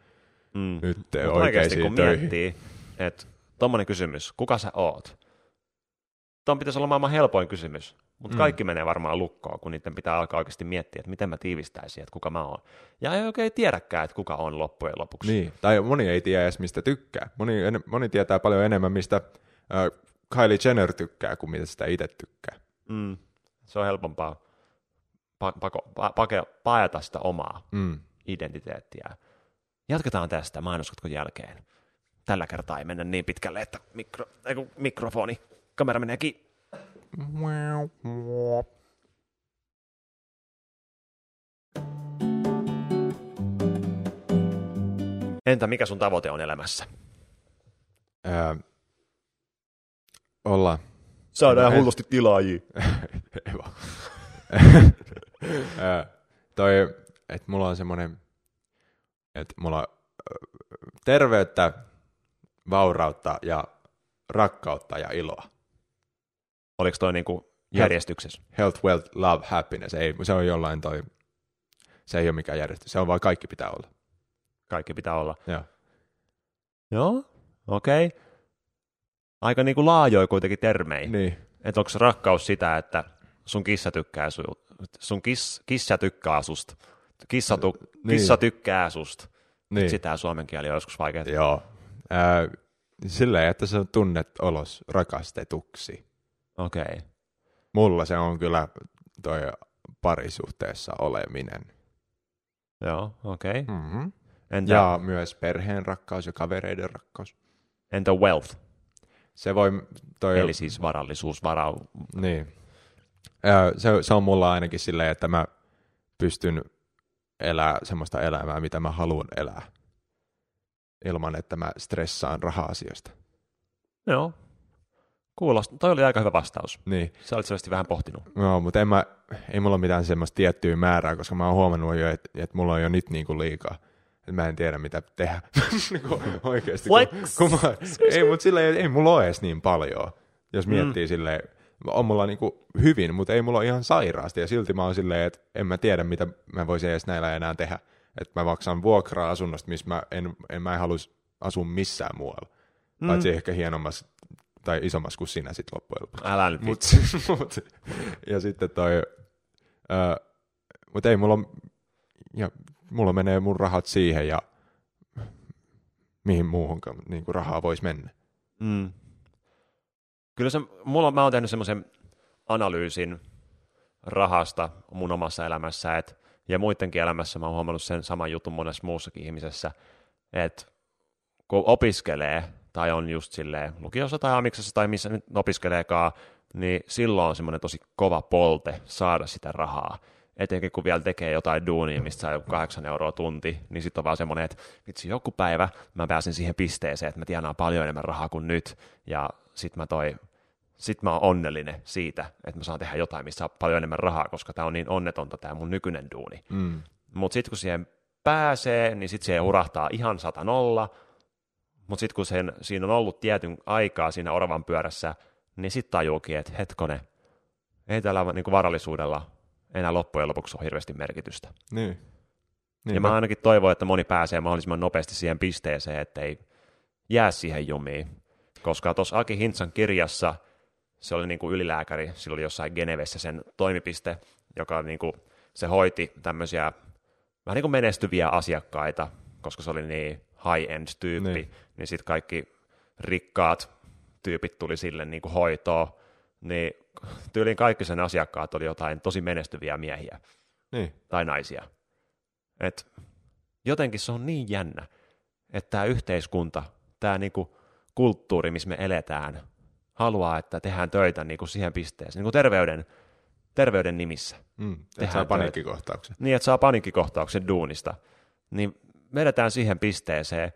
Mm. Nyt te oikeisiin kun töihin. miettii, että tommonen kysymys, kuka sä oot? Tuon pitäisi olla maailman helpoin kysymys, mutta mm. kaikki menee varmaan lukkoon, kun niiden pitää alkaa oikeasti miettiä, että miten mä tiivistäisin, että kuka mä oon. Ja ei oikein tiedäkään, että kuka on loppujen lopuksi. Niin, tai moni ei tiedä edes mistä tykkää. Moni, en, moni tietää paljon enemmän, mistä äh, Kylie Jenner tykkää, kuin mitä sitä itse tykkää. Mm. Se on helpompaa pa- pako, pa- pake, paeta sitä omaa mm. identiteettiä. Jatketaan tästä mainoskatkon jälkeen. Tällä kertaa ei mennä niin pitkälle, että mikro, ei mikrofoni, kamera menee kiinni. Entä mikä sun tavoite on elämässä? Öö, olla. Saadaan en... hullusti tilaajia. ei vaan. toi, että mulla on semmoinen, että mulla on terveyttä, vaurautta ja rakkautta ja iloa. Oliko toi niinku järjestyksessä? Health, wealth, love, happiness. Ei, se on jollain toi, se ei ole mikään järjestys. Se on vaan kaikki pitää olla. Kaikki pitää olla. Joo. Joo, okei. Okay. Aika niinku laajoja kuitenkin termejä. Niin. Että onko rakkaus sitä, että sun kissa tykkää su, sun kiss, kissa tykkää susta. Kissa, tu, niin. kissa tykkää susta. Niin. Sitä suomen kieli on joskus vaikeaa. Joo. Äh, silleen, että sä tunnet olos rakastetuksi. Okei. Okay. Mulla se on kyllä toi parisuhteessa oleminen. Joo, okei. Okay. Mm-hmm. Entä... Ja myös perheen rakkaus ja kavereiden rakkaus. Entä wealth? Se voi... Toi... Eli siis varallisuus, varau... Niin. Se, se on mulla ainakin silleen, että mä pystyn elää semmoista elämää, mitä mä haluan elää. Ilman, että mä stressaan raha-asiasta. Joo, Kuulostaa, toi oli aika hyvä vastaus. Niin. Sä olit selvästi vähän pohtinut. No, mutta en mä, ei mulla ole mitään semmoista tiettyä määrää, koska mä oon huomannut jo, että, että mulla on jo nyt niin kuin liikaa. Että mä en tiedä, mitä tehdä. Niinku oikeasti. Flex! Kun, kun mä, ei, mutta silleen, ei mulla ole edes niin paljon. Jos miettii mm. silleen, on mulla niinku hyvin, mutta ei mulla ole ihan sairaasti. Ja silti mä oon silleen, että en mä tiedä, mitä mä voisin edes näillä enää tehdä. Että mä maksan vuokraa asunnosta, missä mä en, en mä halus asua missään muualla. Mm. Paitsi ehkä hienommassa tai isommassa kuin sinä sitten loppujen lopuksi. Älä nyt. Mut, mut, ja sitten toi, uh, mutta ei mulla, ja mulla menee mun rahat siihen ja mihin muuhunkaan niin kuin rahaa voisi mennä. Mm. Kyllä se, mulla, mä oon tehnyt semmoisen analyysin rahasta mun omassa elämässä, et, ja muidenkin elämässä mä oon huomannut sen saman jutun monessa muussakin ihmisessä, että kun opiskelee, tai on just silleen lukiossa tai amiksessa tai missä nyt opiskeleekaan, niin silloin on semmoinen tosi kova polte saada sitä rahaa. Etenkin kun vielä tekee jotain duunia, mistä saa joku kahdeksan euroa tunti, niin sitten on vaan semmoinen, että vitsi joku päivä mä pääsen siihen pisteeseen, että mä tienaan paljon enemmän rahaa kuin nyt, ja sitten mä toi Sitten mä oon onnellinen siitä, että mä saan tehdä jotain, missä on paljon enemmän rahaa, koska tämä on niin onnetonta tämä mun nykyinen duuni. Mm. Mutta sitten kun siihen pääsee, niin sitten se hurahtaa ihan sata nolla, mutta sitten kun sen, siinä on ollut tietyn aikaa siinä oravan pyörässä, niin sitten tajuukin, että hetkone, ei tällä niin varallisuudella enää loppujen lopuksi ole hirveästi merkitystä. Niin. Ja mä ainakin toivon, että moni pääsee mahdollisimman nopeasti siihen pisteeseen, ettei jää siihen jumiin. Koska tuossa Aki Hintsan kirjassa se oli niin kuin ylilääkäri, sillä oli jossain Genevessä sen toimipiste, joka niin kuin, se hoiti tämmöisiä vähän niin kuin menestyviä asiakkaita, koska se oli niin high-end tyyppi, niin, niin sitten kaikki rikkaat tyypit tuli sille niin kuin hoitoon, niin tyyliin kaikki sen asiakkaat oli jotain tosi menestyviä miehiä niin. tai naisia. Et jotenkin se on niin jännä, että tämä yhteiskunta, tämä niinku kulttuuri, missä me eletään, haluaa, että tehdään töitä niinku siihen pisteeseen, niinku terveyden, terveyden nimissä. Mm, että saa paniikkikohtauksen. Niin, että saa paniikkikohtauksen duunista. Niin vedetään siihen pisteeseen,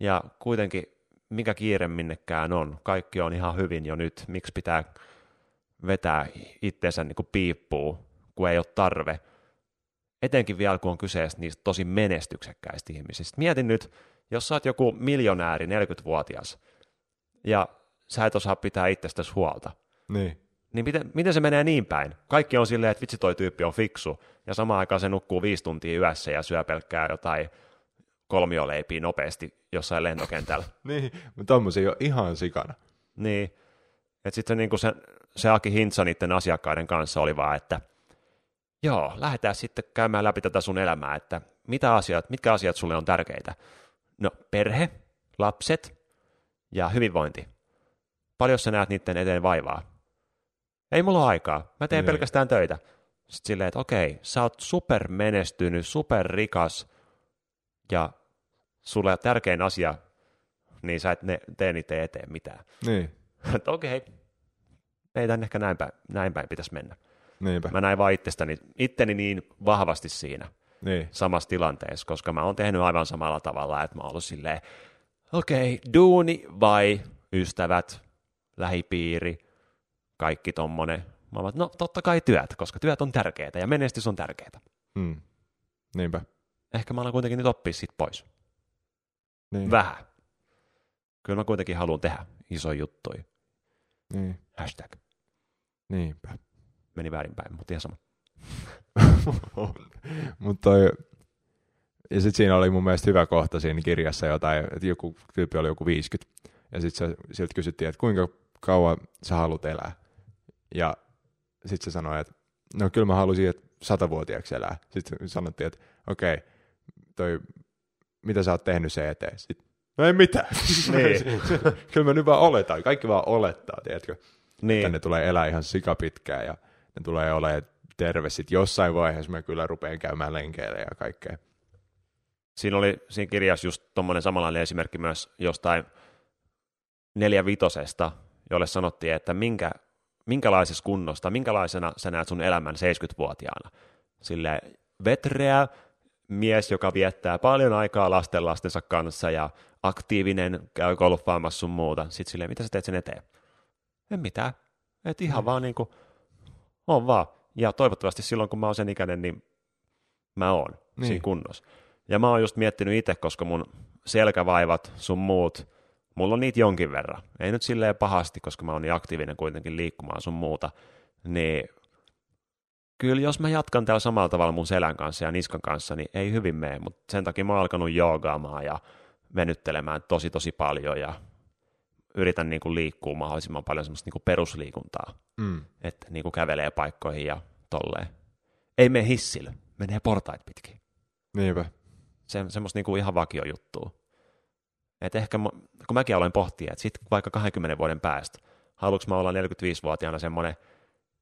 ja kuitenkin mikä kiire minnekään on, kaikki on ihan hyvin jo nyt, miksi pitää vetää itseensä niin piippuun, kun ei ole tarve – etenkin vielä kun on kyseessä niistä tosi menestyksekkäistä ihmisistä. Mietin nyt, jos sä oot joku miljonääri, 40-vuotias, ja sä et osaa pitää itsestäsi huolta, niin, niin miten, miten se menee niin päin? Kaikki on silleen, että vitsi toi tyyppi on fiksu, ja samaan aikaan se nukkuu viisi tuntia yössä ja syö pelkkää jotain kolmioleipiä nopeasti jossain lentokentällä. niin, mutta tommosia on ihan sikana. Niin, että sitten niin se, se Aki Hintsa niiden asiakkaiden kanssa oli vaan, että – Joo, lähdetään sitten käymään läpi tätä sun elämää, että mitä asiat, mitkä asiat sulle on tärkeitä. No, perhe, lapset ja hyvinvointi. Paljon sä näet niiden eteen vaivaa? Ei mulla ole aikaa, mä teen Ei. pelkästään töitä. Sitten silleen, että okei, sä oot supermenestynyt, superrikas ja sulle tärkein asia, niin sä et ne, tee niitä eteen mitään. Niin. Että okei, ei tän ehkä näin päin, näin päin pitäisi mennä. Niinpä. Mä näin vaan itsestäni, itteni niin vahvasti siinä niin. samassa tilanteessa, koska mä oon tehnyt aivan samalla tavalla, että mä oon ollut silleen, okei, okay, duuni vai ystävät, lähipiiri, kaikki tommonen. Mä oon, no totta kai työt, koska työt on tärkeitä ja menestys on tärkeää. Hmm. Niinpä. Ehkä mä alan kuitenkin nyt oppia sit pois. Niin. Vähän. Kyllä mä kuitenkin haluan tehdä isoja juttuja. Niin. Hashtag. Niinpä meni väärinpäin, mutta ihan sama. mutta toi, ja sitten siinä oli mun mielestä hyvä kohta siinä kirjassa jotain, että joku tyyppi oli joku 50, ja sitten siltä kysyttiin, että kuinka kauan sä haluat elää. Ja sitten se sanoi, että no kyllä mä halusin, että satavuotiaaksi elää. Sitten sanottiin, että okei, okay, toi, mitä sä oot tehnyt sen eteen? Sitten, no ei mitään. Niin. kyllä mä nyt vaan oletaan, kaikki vaan olettaa, tiedätkö? Niin. Että ne tulee elää ihan sikapitkään ja ne tulee olemaan terve. Sitten jossain vaiheessa mä kyllä rupean käymään lenkeille ja kaikkea. Siinä oli siinä kirjassa just tuommoinen samanlainen esimerkki myös jostain neljävitosesta, jolle sanottiin, että minkä, minkälaisessa kunnosta, minkälaisena sä näet sun elämän 70-vuotiaana. Sille vetreä mies, joka viettää paljon aikaa lasten lastensa kanssa ja aktiivinen, käy golfaamassa sun muuta. Sitten silleen, mitä sä teet sen eteen? En mitään. Et ihan mm. vaan niinku on vaan. Ja toivottavasti silloin, kun mä oon sen ikäinen, niin mä oon niin. siinä kunnossa. Ja mä oon just miettinyt itse, koska mun selkävaivat, sun muut, mulla on niitä jonkin verran. Ei nyt silleen pahasti, koska mä oon niin aktiivinen kuitenkin liikkumaan sun muuta. Niin kyllä jos mä jatkan täällä samalla tavalla mun selän kanssa ja niskan kanssa, niin ei hyvin mene, mutta sen takia mä oon alkanut joogaamaan ja venyttelemään tosi tosi paljon ja yritän niin kuin liikkua mahdollisimman paljon semmoista niin kuin perusliikuntaa, mm. että niin kuin kävelee paikkoihin ja tolleen. Ei mene hissillä, menee portait pitkin. Niinpä. Se, semmoista niin kuin ihan vakio juttua. Et ehkä kun mäkin aloin pohtia, että sitten vaikka 20 vuoden päästä, haluanko mä olla 45-vuotiaana semmoinen,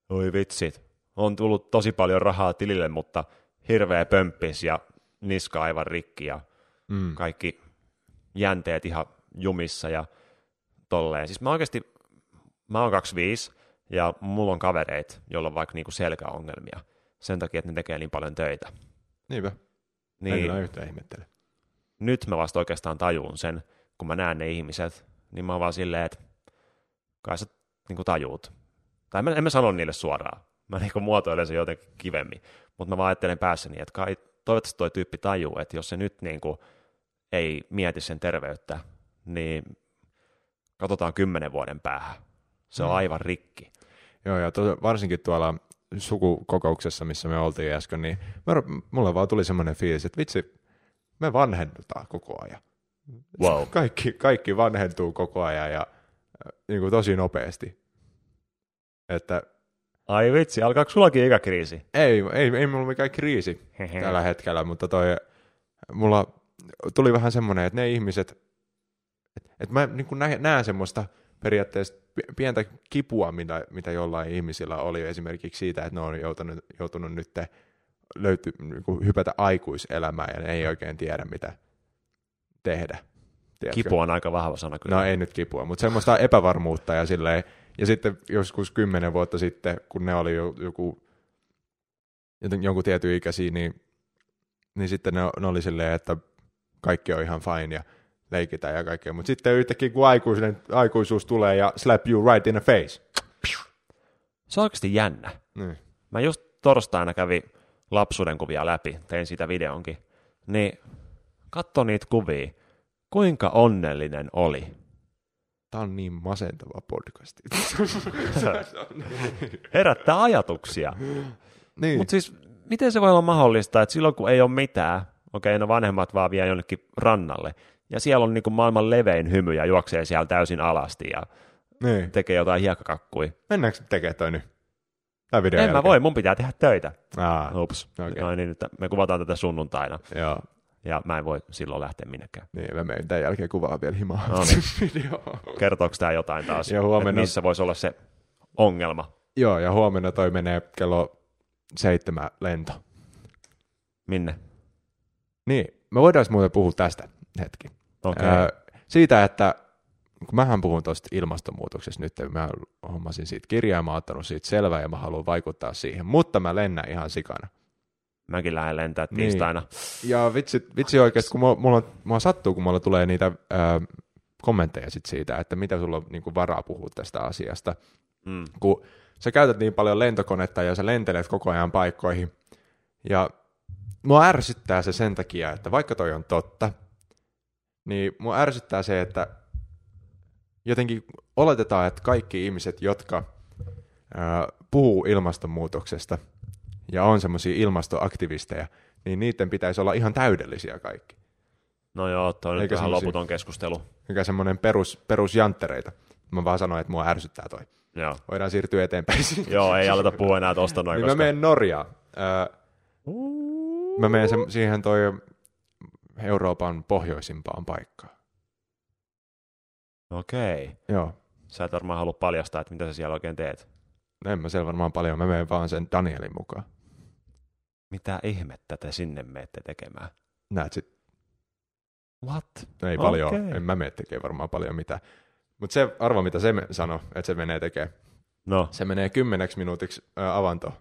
oi vitsit, on tullut tosi paljon rahaa tilille, mutta hirveä pömppis ja niska aivan rikki ja mm. kaikki jänteet ihan jumissa ja tolleen. Siis mä oikeasti, mä oon 25 ja mulla on kavereita, joilla on vaikka niinku selkäongelmia sen takia, että ne tekee niin paljon töitä. Niinpä. Niin, Ei yhtään ihmettele. Nyt mä vasta oikeastaan tajuun sen, kun mä näen ne ihmiset, niin mä oon vaan silleen, että kai sä niin kuin tajuut. Tai en mä, en mä sano niille suoraan. Mä niin kuin muotoilen sen jotenkin kivemmin. Mutta mä vaan ajattelen päässäni, että kai, toivottavasti toi tyyppi tajuu, että jos se nyt niin kuin ei mieti sen terveyttä, niin katsotaan kymmenen vuoden päähän. Se on Mm. aivan rikki. Joo, ja to, varsinkin tuolla sukukokouksessa, missä me oltiin äsken, niin mä, mulle vaan tuli semmoinen fiilis, että vitsi, me vanhennutaan koko ajan. Wow. Kaikki, kaikki vanhentuu koko ajan ja äh, niin kuin tosi nopeasti. Että Ai vitsi, alkaako sullakin ikäkriisi? ei, ei, ei mulla mikään kriisi tällä hetkellä, mutta toi, mulla tuli vähän semmoinen, että ne ihmiset, että, että mä niin kuin näen, semmoista periaatteessa pi- pientä kipua, mitä, mitä jollain ihmisillä oli esimerkiksi siitä, että ne on joutunut, joutunut nyt löyty, niin kuin hypätä aikuiselämään ja ne ei oikein tiedä, mitä tehdä. Tiedätkö? Kipu on aika vahva sana kyllä. No ei nyt kipua, mutta semmoista epävarmuutta ja silleen, ja sitten joskus kymmenen vuotta sitten, kun ne oli jo, joku, jonkun tietyn ikäisiä, niin, niin sitten ne, ne oli silleen, että kaikki on ihan fine ja leikitään ja kaikkea, mutta sitten yhtäkkiä kun aikuisen, aikuisuus tulee ja slap you right in the face. Se on oikeasti jännä. Niin. Mä just torstaina kävin lapsuuden kuvia läpi, tein siitä videonkin, niin katso niitä kuvia, kuinka onnellinen oli. Tämä on niin masentava podcasti. Herättää ajatuksia. niin. Mutta siis, miten se voi olla mahdollista, että silloin kun ei ole mitään, okei, no vanhemmat vaan vie jonnekin rannalle, ja siellä on niinku maailman levein hymy ja juoksee siellä täysin alasti ja niin. tekee jotain hiekkakakkui. Mennäänkö tekemään toi nyt? Tää video En mä voi, mun pitää tehdä töitä. Ah, Ups. Okei. No niin, nyt me kuvataan tätä sunnuntaina, joo. Ja mä en voi silloin lähteä minnekään. Niin, mä menen tämän jälkeen kuvaa vielä himaa. No niin. Kertooko tämä jotain taas? Ja huomenna- missä voisi olla se ongelma? Joo, ja huomenna toi menee kello seitsemän lento. Minne? Niin, me voidaan muuten puhua tästä hetki. Okei. Öö, siitä, että kun mähän puhun tuosta ilmastonmuutoksesta nyt, mä hommasin siitä kirjaa, mä oon ottanut siitä selvää ja mä haluan vaikuttaa siihen, mutta mä lennän ihan sikana. Mäkin lähden lentää Niin. tiistaina. Ja vitsi, vitsi oikeasti, kun mulla, mulla, mulla sattuu, kun mulla tulee niitä öö, kommentteja sit siitä, että mitä sulla on niin varaa puhua tästä asiasta, Mm. kun sä käytät niin paljon lentokonetta ja sä lentelet koko ajan paikkoihin. Ja mua ärsyttää se sen takia, että vaikka toi on totta, niin mua ärsyttää se, että jotenkin oletetaan, että kaikki ihmiset, jotka ää, puhuu ilmastonmuutoksesta ja on semmoisia ilmastoaktivisteja, niin niiden pitäisi olla ihan täydellisiä kaikki. No joo, toi on nyt Eikä semmosia- loputon keskustelu. Mikä semmoinen perus, perusjanttereita. Mä vaan sanoin, että mua ärsyttää toi. Joo. Voidaan siirtyä eteenpäin. joo, ei aleta puhua enää tosta noin, niin koska... mä menen Norjaan. Öö, mä menen se, siihen toi Euroopan pohjoisimpaan paikkaan. Okei. Joo. Sä et varmaan halua paljastaa, että mitä sä siellä oikein teet. No en mä siellä varmaan paljon. Mä menen vaan sen Danielin mukaan. Mitä ihmettä te sinne menette tekemään? Näet sit. What? No ei paljon. Okei. En mä mene tekemään varmaan paljon mitään. Mutta se arvo, mitä se sanoi, että se menee tekemään. No, Se menee kymmeneksi minuutiksi ää, avantoon.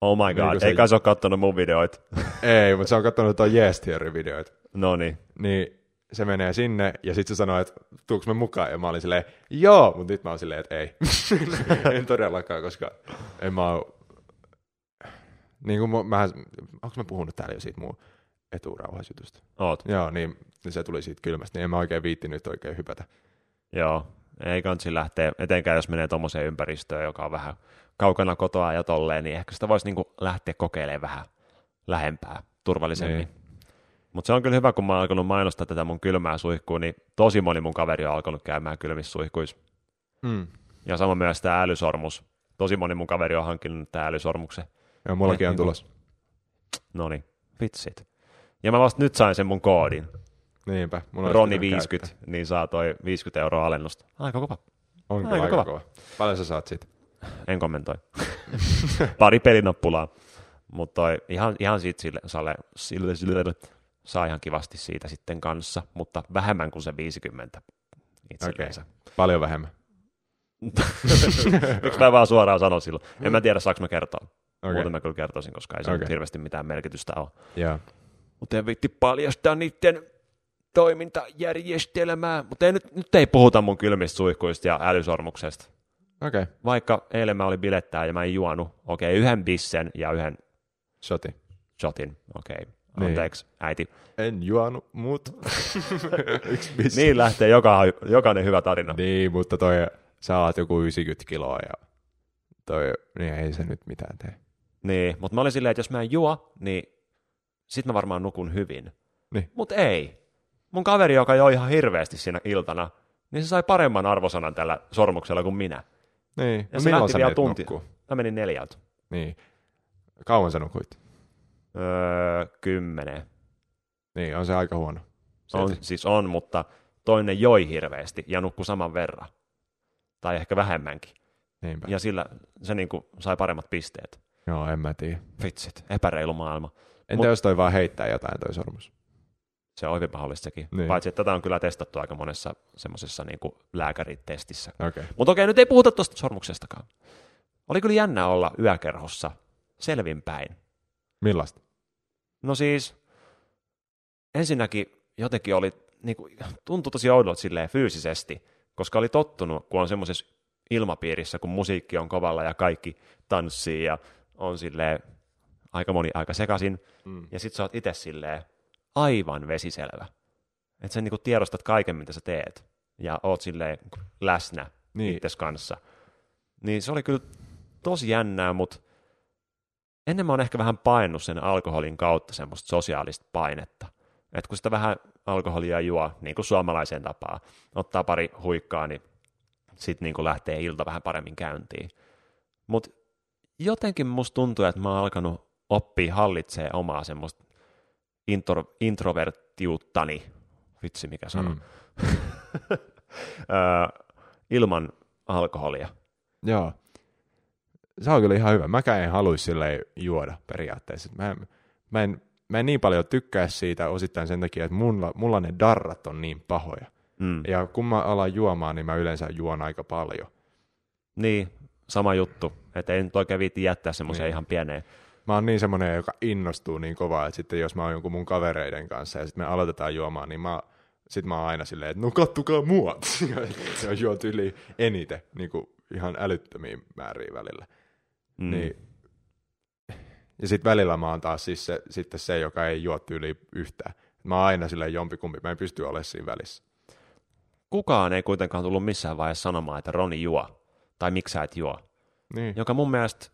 oh my Niin god, kuin se- eikä se ole kattonut mun videoita. ei, mutta se on katsonut tuon Yes Theory videoita. no niin. Niin se menee sinne ja sitten se sanoi, että tuuks me mukaan? Ja mä olin silleen, joo, mutta nyt mä oon silleen, että ei. en todellakaan, koska en mä oo... Niin kuin mä, onko mä puhunut täällä jo siitä mun eturauhasjutusta? Oot. Joo, niin se tuli siitä kylmästä, niin en mä oikein viittinyt oikein hypätä. Joo. Ei kansi lähteä, etenkään jos menee tommoseen ympäristöön, joka on vähän kaukana kotoa ja tolleen, niin ehkä sitä voisi niinku lähteä kokeilemaan vähän lähempää, turvallisemmin. Niin. Mutta se on kyllä hyvä, kun mä oon alkanut mainostaa tätä mun kylmää suihkua, niin tosi moni mun kaveri on alkanut käymään kylmissä suihkuissa. Mm. Ja sama myös tämä älysormus. Tosi moni mun kaveri on hankkinut tämä älysormuksen. Joo, mullakin on niinku- tulos. No niin, vitsit. Ja mä vasta nyt sain sen mun koodin. Niinpä. Mun olisi Roni pitänyt 50, käyttää. niin saa toi 50 euroa alennusta. Aika kova. On Aika aika kova. kova. Paljon sä saat siitä? En kommentoi. Pari pelinappulaa. Mutta ihan, ihan siitä sille, sille, sille, sille, saa ihan kivasti siitä sitten kanssa, mutta vähemmän kuin se 50 itsellensä. Paljon vähemmän. Miksi mä vaan suoraan sanon silloin? En mä tiedä, saanko mä kertoa. Okay. Muuten mä kyllä kertoisin, koska ei se okay. hirveästi mitään merkitystä ole. Joo. Mutta en viitti paljastaa niiden toimintajärjestelmää. Mutta ei nyt, nyt ei puhuta mun kylmistä suihkuista ja älysormuksesta. Okay. Vaikka eilen mä olin bilettää ja mä en juonut, okei, okay, yhden bissen ja yhden shoti. shotin, okei, okay. Niin. anteeksi, äiti. En juonut, mutta yksi. Niin lähtee joka, jokainen hyvä tarina. Niin, mutta toi, sä oot joku 90 kiloa ja toi, niin ei se nyt mitään tee. Niin, mutta mä olin silleen, että jos mä en juo, niin sit mä varmaan nukun hyvin. Niin. Mutta ei. Mun kaveri, joka joi ihan hirveästi siinä iltana, niin se sai paremman arvosanan tällä sormuksella kuin minä. Niin, Ja no se lähti vielä tunti. nukkuu? Mä menin neljältä. Niin. Kauan sä nukuit? Öö, kymmenen. Niin, on se aika huono. On, Silti. siis on, mutta toinen joi hirveästi ja nukkui saman verran. Tai ehkä vähemmänkin. Niinpä. Ja sillä se niinku sai paremmat pisteet. Joo, en mä tiedä. Vitsit, epäreilu maailma. Entä Mut- jos toi vaan heittää jotain toi sormus? Se on hyvin mahdollista sekin. Niin. Paitsi, että tätä on kyllä testattu aika monessa semmoisessa niinku lääkäritestissä. Okei. Okay. Mutta okei, nyt ei puhuta tuosta sormuksestakaan. Oli kyllä jännä olla yökerhossa selvinpäin. Millaista? No siis, ensinnäkin jotenkin oli, niinku, tuntui tosi oudolta silleen fyysisesti, koska oli tottunut, kun on semmoisessa ilmapiirissä, kun musiikki on kovalla ja kaikki tanssii ja on silleen aika moni aika sekaisin, Mm. ja sit sä oot itse silleen aivan vesiselvä. Että sä niinku tiedostat kaiken, mitä sä teet, ja oot silleen läsnä Niin. itses kanssa. Niin se oli kyllä tosi jännää, mutta ennen mä oon ehkä vähän painut sen alkoholin kautta semmoista sosiaalista painetta. Että kun sitä vähän alkoholia juo, niin kuin suomalaiseen tapaan, ottaa pari huikkaa, niin sitten niin lähtee ilta vähän paremmin käyntiin. Mutta jotenkin musta tuntuu, että mä oon alkanut oppia hallitsee omaa semmoista intro, introverttiuttani, vitsi mikä sana, Mm. ilman alkoholia. Joo. Se on kyllä ihan hyvä. Mäkään en haluaisi silleen juoda periaatteessa. Mä en, mä, en, mä en niin paljon tykkää siitä osittain sen takia, että mulla, mulla ne darrat on niin pahoja. Mm. Ja kun mä alan juomaan, niin mä yleensä juon aika paljon. Niin, sama juttu. Että ei nyt oikein viitti jättää semmoisia Niin. ihan pieneen. Mä oon niin semmoinen, joka innostuu niin kovaa, että sitten jos mä oon jonkun mun kavereiden kanssa ja sitten me aloitetaan juomaan, niin mä, sit mä oon aina silleen, että no kattukaa mua. se on juot yli eniten, niin kuin ihan älyttömiä määriä välillä. Mm. Niin, ja sitten välillä mä oon taas siis se, sitten se, joka ei juo yli yhtään. Mä oon aina silleen jompikumpi, mä en pysty olemaan siinä välissä. Kukaan ei kuitenkaan tullut missään vaiheessa sanomaan, että Roni juo. Tai miksi sä et juo. Niin. Joka mun mielestä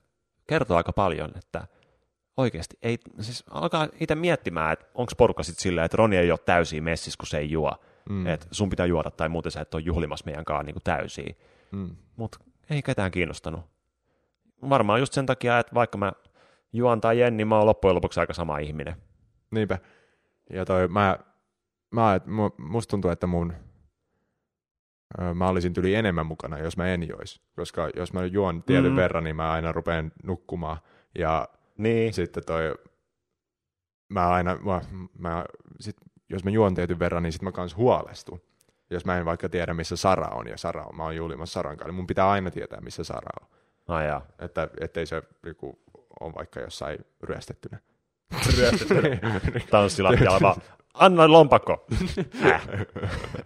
kertoo aika paljon, että oikeasti ei, siis alkaa itse miettimään, että onko porukka sitten silleen, että Roni ei ole täysin messissä, kun se ei juo. Mm. Että sun pitää juoda tai muuten sä et ole juhlimassa meidän kanssa niin täysiä. Mm. Mutta ei ketään kiinnostanut. Varmaan just sen takia, että vaikka mä juon tai en, niin mä oon loppujen lopuksi aika sama ihminen. Niinpä. Ja toi, mä, mä, musta tuntuu, että mun, mä olisin tyli enemmän mukana, jos mä en jois. Koska jos mä juon tietyn Mm. verran, niin mä aina rupean nukkumaan. Ja Niin. sitten toi, mä aina, mä, mä, sit, jos mä juon tietyn verran, niin sitten mä kans huolestun. Jos mä en vaikka tiedä, missä Sara on, ja Sara on, mä oon juhlimassa Saran kanssa, niin mun pitää aina tietää, missä Sara on. Ai jaa. Että ettei se joku on vaikka jossain ryöstettynä. Tanssilattialla vaan, anna lompakko. Äh.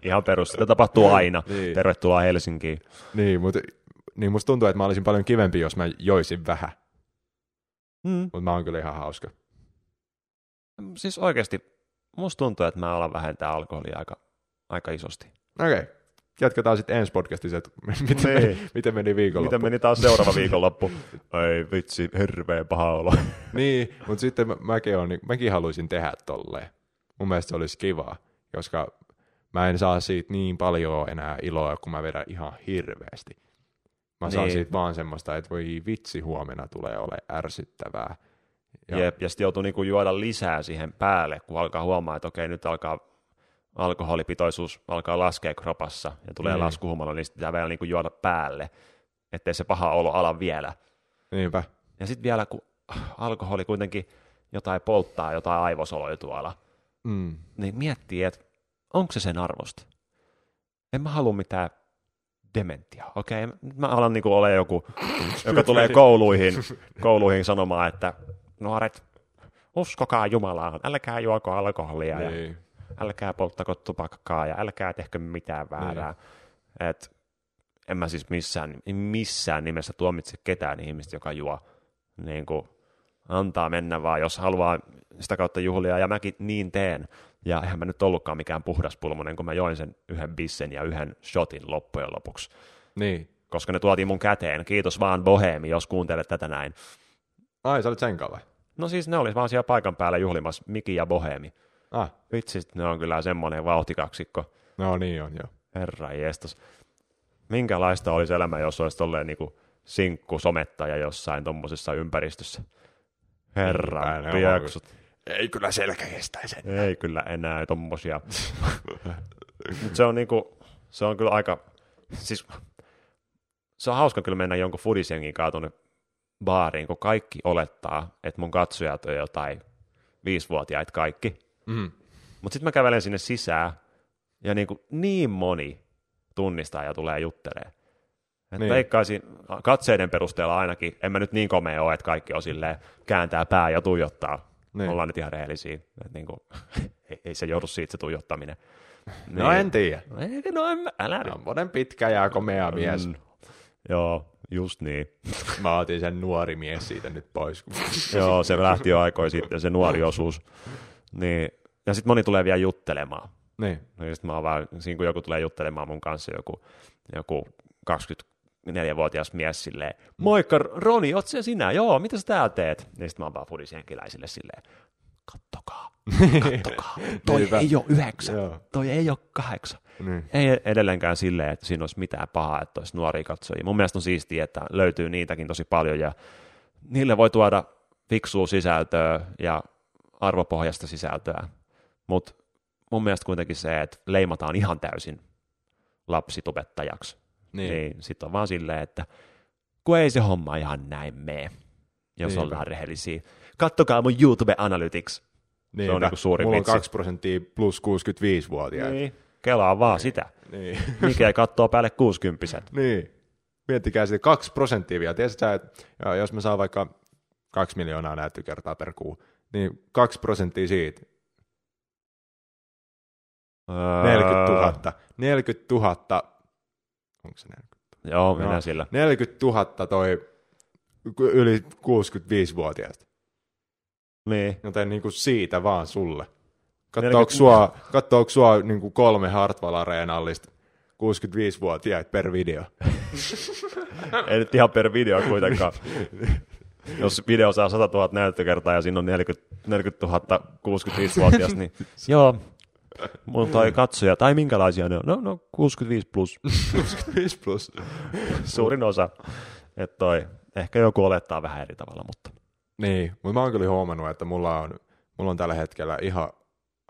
Ihan perus, sitä tapahtuu aina. Niin. Tervetuloa Helsinkiin. Niin, mutta niin musta tuntuu, että mä olisin paljon kivempi, jos mä joisin vähän. Mm. Mutta mä oon kyllä ihan hauska. Siis oikeasti, musta tuntuu, että mä alan vähentää alkoholia aika, aika isosti. Okei, okay. jatketaan sitten ensi podcastissa, että miten, Niin. meni, miten meni viikonloppu. Miten meni taas seuraava viikonloppu? Ei vitsi, hirveän paha olo. Niin, mutta sitten mä, mäkin, on, niin, mäkin haluaisin tehdä tolleen. Mun mielestä se olisi kivaa, koska mä en saa siitä niin paljon enää iloa, kun mä vedän ihan hirveästi. Mä saan Niin. siitä vaan semmoista, että voi vitsi, huomenna tulee ole ärsyttävää. Ja, Jep, ja sitten joutuu niinku juoda lisää siihen päälle, kun alkaa huomaa, että okei, nyt alkaa alkoholipitoisuus alkaa laskea kropassa ja tulee Niin. laskuhumalo, niin sitten pitää vielä niinku juoda päälle, ettei se paha olo ala vielä. Niinpä. Ja sitten vielä, kun alkoholi kuitenkin jotain polttaa, jotain aivosoloja tuolla, Mm. niin miettii, että onko se sen arvosta. En mä halua mitään dementiaa, okei? Okay? Mä alan niinku olla joku, joka tulee kouluihin, kouluihin sanomaan, että nuoret, uskokaa Jumalaan, älkää juoko alkoholia ja Niin. älkää polttako tupakkaa ja älkää tehkö mitään väärää. Et en mä siis missään, missään nimessä tuomitse ketään ihmistä, joka juo. Niin kuin, antaa mennä vaan, jos haluaa sitä kautta juhlia, ja mäkin niin teen. Ja eihän mä nyt ollutkaan mikään puhdaspulmonen, kun mä join sen yhden bissen ja yhden shotin loppujen lopuksi. Niin. Koska ne tuotiin mun käteen. Kiitos vaan Bohemi, jos kuuntelet tätä näin. Ai, sä olit sen vai? No siis ne oli vaan siellä paikan päällä juhlimassa Miki ja Bohemi. Ah, Vitsi, ne on kyllä semmoinen vauhtikaksikko. no niin on, joo. Herra jestas. Minkälaista olisi elämä, jos olisi tolleen niinku sinkku somettaja jossain tommosessa ympäristössä? Herra, Niinpä, ne on pieksut. Ei kyllä selkä kestä sen. Ei kyllä enää tommosia. Mut se on niinku, se on kyllä aika, siis se on hauska kyllä mennä jonkun fudisjengin kanssa tuonne baariin, kun kaikki olettaa, että mun katsojat on jotain viisivuotiaita kaikki. Mm. Mutta sitten mä kävelen sinne sisään, ja niinku niin moni tunnistaa ja tulee juttelee. Et Niin. niin. Veikkaisin katseiden perusteella ainakin, en mä nyt niin komea ole, että kaikki on silleen, kääntää pää ja tuijottaa. Niin. Niin. Ollaan nyt ihan rehellisiä. Et niinku, ei, ei, se joudu siitä se tuijottaminen. No en tiedä. Eikä, no en älä nyt. Semmoinen pitkä ja komea mies. Mm. Joo, just niin. Mä otin sen nuori mies siitä nyt pois. Joo, se lähti jo aikoin sitten, se nuori osuus. Niin. Ja sitten moni tulee vielä juttelemaan. niin. No sitten mä oon vaan, siinä kun joku tulee juttelemaan mun kanssa, joku, joku 24-vuotias mies silleen, moikka Roni, oot se sinä? Joo, mitä sä täällä teet? Ja sitten mä oon vaan fudisjenkiläisille silleen, kattokaa, kattokaa, toi Niinpä. ei ole yhdeksän, Joo. toi ei ole kahdeksan. Niin. Ei edelleenkään silleen, että siinä olisi mitään pahaa, että olisi nuoria katsojia. Mun mielestä on siistiä, että löytyy niitäkin tosi paljon ja niille voi tuoda fiksua sisältöä ja arvopohjasta sisältöä. Mutta mun mielestä kuitenkin se, että leimataan ihan täysin lapsitubettajaksi, Niin. niin, niin sitten on vaan silleen, että kun ei se homma ihan näin mene, jos Niinpä. ollaan rehellisiä. Kattokaa mun YouTube Analytics. Niinpä. on niinku suurin Mulla vitsi. on 2 prosenttia plus 65-vuotiaita. Niin. Kelaa vaan sitä. Niin. Mikä katsoo päälle 60 niin. Miettikää sitten 2 prosenttia vielä. Tiedätkö sä, että jos mä saan vaikka 2 miljoonaa näyttökertaa per kuu, niin 2 prosenttia siitä, 40 000. 40 000, onko se 40? Joo, mennään Joo. sillä. 40 000 toi yli 65-vuotiaista. Niin. Joten niin kuin siitä vaan sulle. 40 Katsoako sua, katsoako sua niin kuin kolme Hartwall Areenallista 65-vuotiaita per video? Ei nyt ihan per video kuitenkaan. Jos video saa 100 000 näyttökertaa ja siinä on 40, 40 000 65-vuotias, niin joo, mun toi katsoja, tai minkälaisia ne on? No, no 65 plus, 65 plus. suurin osa. Että toi, ehkä joku olettaa vähän eri tavalla, mutta Niin, mutta mä oon kyllä huomannut, että mulla on, mulla on tällä hetkellä ihan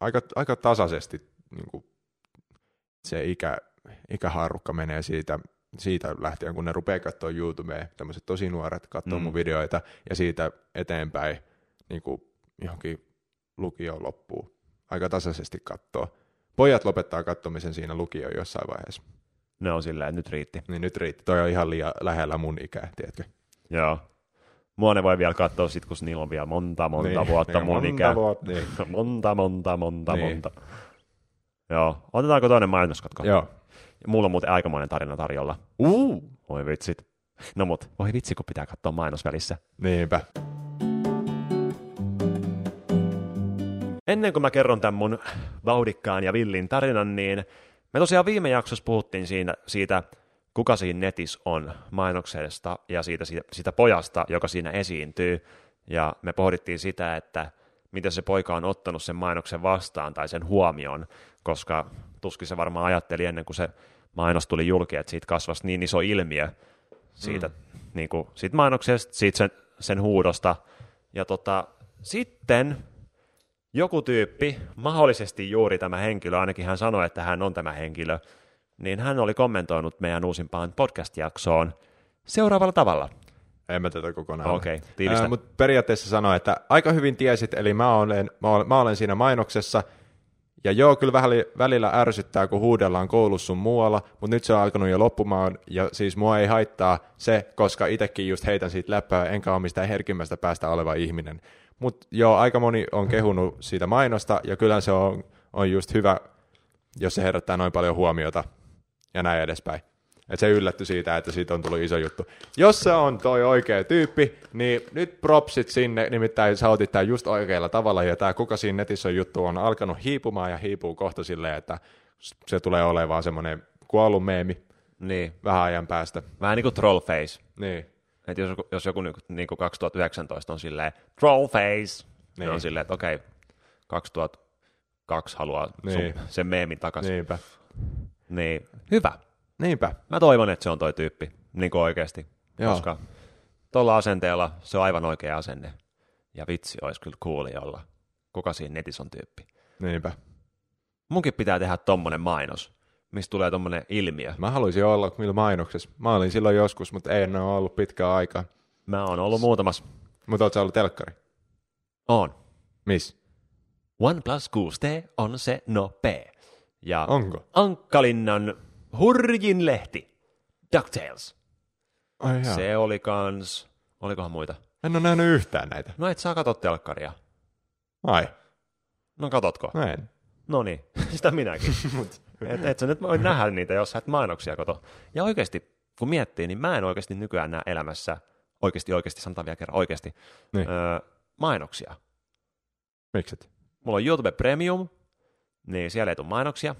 aika, aika tasaisesti niin kuin se ikä, ikähaarukka menee siitä, siitä lähtien, kun ne rupeaa katsoa YouTubea, tämmöiset tosi nuoret katsoo mm. Mm. mun videoita, ja siitä eteenpäin niin kuin johonkin lukioon loppuu. Aika tasaisesti katsoo. Pojat lopettaa katsomisen siinä lukioon jossain vaiheessa. ne on silleen, että nyt riitti. Niin nyt riitti. Toi on ihan liian lähellä mun ikää, tiedätkö? Joo. Mua ne voi vielä katsoa sit, kun niillä on vielä monta, monta niin, vuotta niin, mun monta ikää. vuotta, niin. monta, monta, monta, Niin. monta. Joo. Otetaanko toinen mainoskatko? Joo. Mulla on muuten aikamoinen tarina tarjolla. Uh, Voi vitsit. No mut, voi vitsi, kun pitää katsoa mainos välissä. niinpä. Ennen kuin mä kerron tämän mun vauhdikkaan ja villin tarinan, niin me tosiaan viime jaksossa puhuttiin siinä, siitä, kuka siinä netissä on mainoksesta ja siitä, siitä, siitä pojasta, joka siinä esiintyy. Ja me pohdittiin sitä, että miten se poika on ottanut sen mainoksen vastaan tai sen huomioon, koska tuskin se varmaan ajatteli ennen kuin se mainos tuli julki, että siitä kasvasi niin iso ilmiö siitä, mm. niin kuin, siitä mainoksesta, siitä sen, sen huudosta. Ja tota, sitten joku tyyppi, mahdollisesti juuri tämä henkilö, ainakin hän sanoi, että hän on tämä henkilö, niin hän oli kommentoinut meidän uusimpaan podcast-jaksoon seuraavalla tavalla. En mä tätä kokonaan. Okei, tiivistä. Mutta periaatteessa sanoi, että aika hyvin tiesit, eli mä olen, mä olen, mä olen siinä mainoksessa, ja joo, kyllä vähän li- välillä ärsyttää, kun huudellaan koulussa sun muualla, mutta nyt se on alkanut jo loppumaan, ja siis mua ei haittaa se, koska itsekin just heitän siitä läppää, enkä ole mistään herkimmästä päästä oleva ihminen. Mutta joo, aika moni on kehunut siitä mainosta, ja kyllä se on, on just hyvä, jos se herättää noin paljon huomiota, ja näin edespäin. Että se yllätty siitä, että siitä on tullut iso juttu. Jos se on toi oikea tyyppi, niin nyt propsit sinne, nimittäin sä otit tämän just oikealla tavalla, ja tämä kuka siinä netissä on juttu on alkanut hiipumaan ja hiipuu kohta silleen, että se tulee olemaan semmoinen kuollut meemi Niin. vähän ajan päästä. Vähän niin kuin trollface. Niin, Että jos, jos joku niin kuin, niin kuin 2019 on silleen trollface, niin. Niin. on silleen, että okei, 2002 haluaa Niin. sun, sen meemin takaisin. Niin. niinpä. niin. Hyvä. Niinpä. Mä toivon, että se on toi tyyppi, niin kuin oikeasti. Joo. Koska tuolla asenteella se on aivan oikea asenne. Ja vitsi, olisi kyllä cooli olla. Kuka siinä netissä on tyyppi? Niinpä. Munkin pitää tehdä tommonen mainos, mistä tulee tommonen ilmiö. Mä haluaisin olla millä mainoksessa. Mä olin silloin joskus, mutta ei enää ollut pitkään aikaa. Mä oon ollut muutamassa. Mutta oot sä ollut telkkari? On. Miss? OnePlus 6T on se nopea. Ja Onko? Ankkalinnan hurjin lehti. DuckTales. Ai jaa. Se oli kans... Olikohan muita? En ole nähnyt yhtään näitä. No et saa katsoa telkkaria. Ai, No katotko? no en. No niin, sitä minäkin. et, et sä nyt voi nähdä niitä, jos sä et mainoksia kato. Ja oikeasti, kun miettii, niin mä en oikeasti nykyään näe elämässä, oikeasti oikeasti, sanotaan vielä kerran oikeasti, Niin. öö, mainoksia. Mikset? Mulla on YouTube Premium, niin siellä ei tule mainoksia.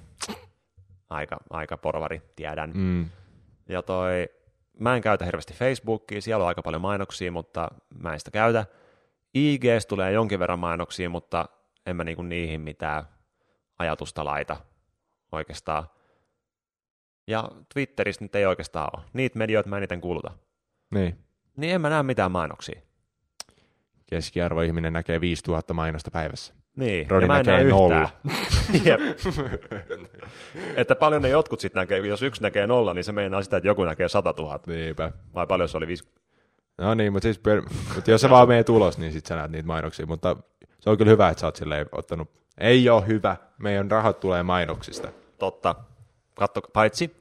Aika, aika porvari, tiedän. Mm. Ja toi, mä en käytä hirveästi Facebookia, siellä on aika paljon mainoksia, mutta mä en sitä käytä. IGS tulee jonkin verran mainoksia, mutta en mä niinku niihin mitään ajatusta laita oikeastaan. Ja Twitterissä nyt ei oikeastaan ole. Niitä medioita mä eniten kuluta. Niin. Niin en mä näe mitään mainoksia. Keskiarvoihminen näkee 5000 mainosta päivässä. Niin, Rodi ja mä en näkee näe nolla. Jep. että paljon ne jotkut sitten näkee, jos yksi näkee nolla, niin se meinaa sitä, että joku näkee 100 000. Niinpä. Vai paljon se oli? Viisi... No niin, mutta, siis per... mutta jos se vaan menee tulos, niin sit sä näet niitä mainoksia. Mutta se on kyllä hyvä, että sä oot silleen ottanut... Ei ole hyvä. Meidän rahat tulee mainoksista. Totta. Katto, paitsi,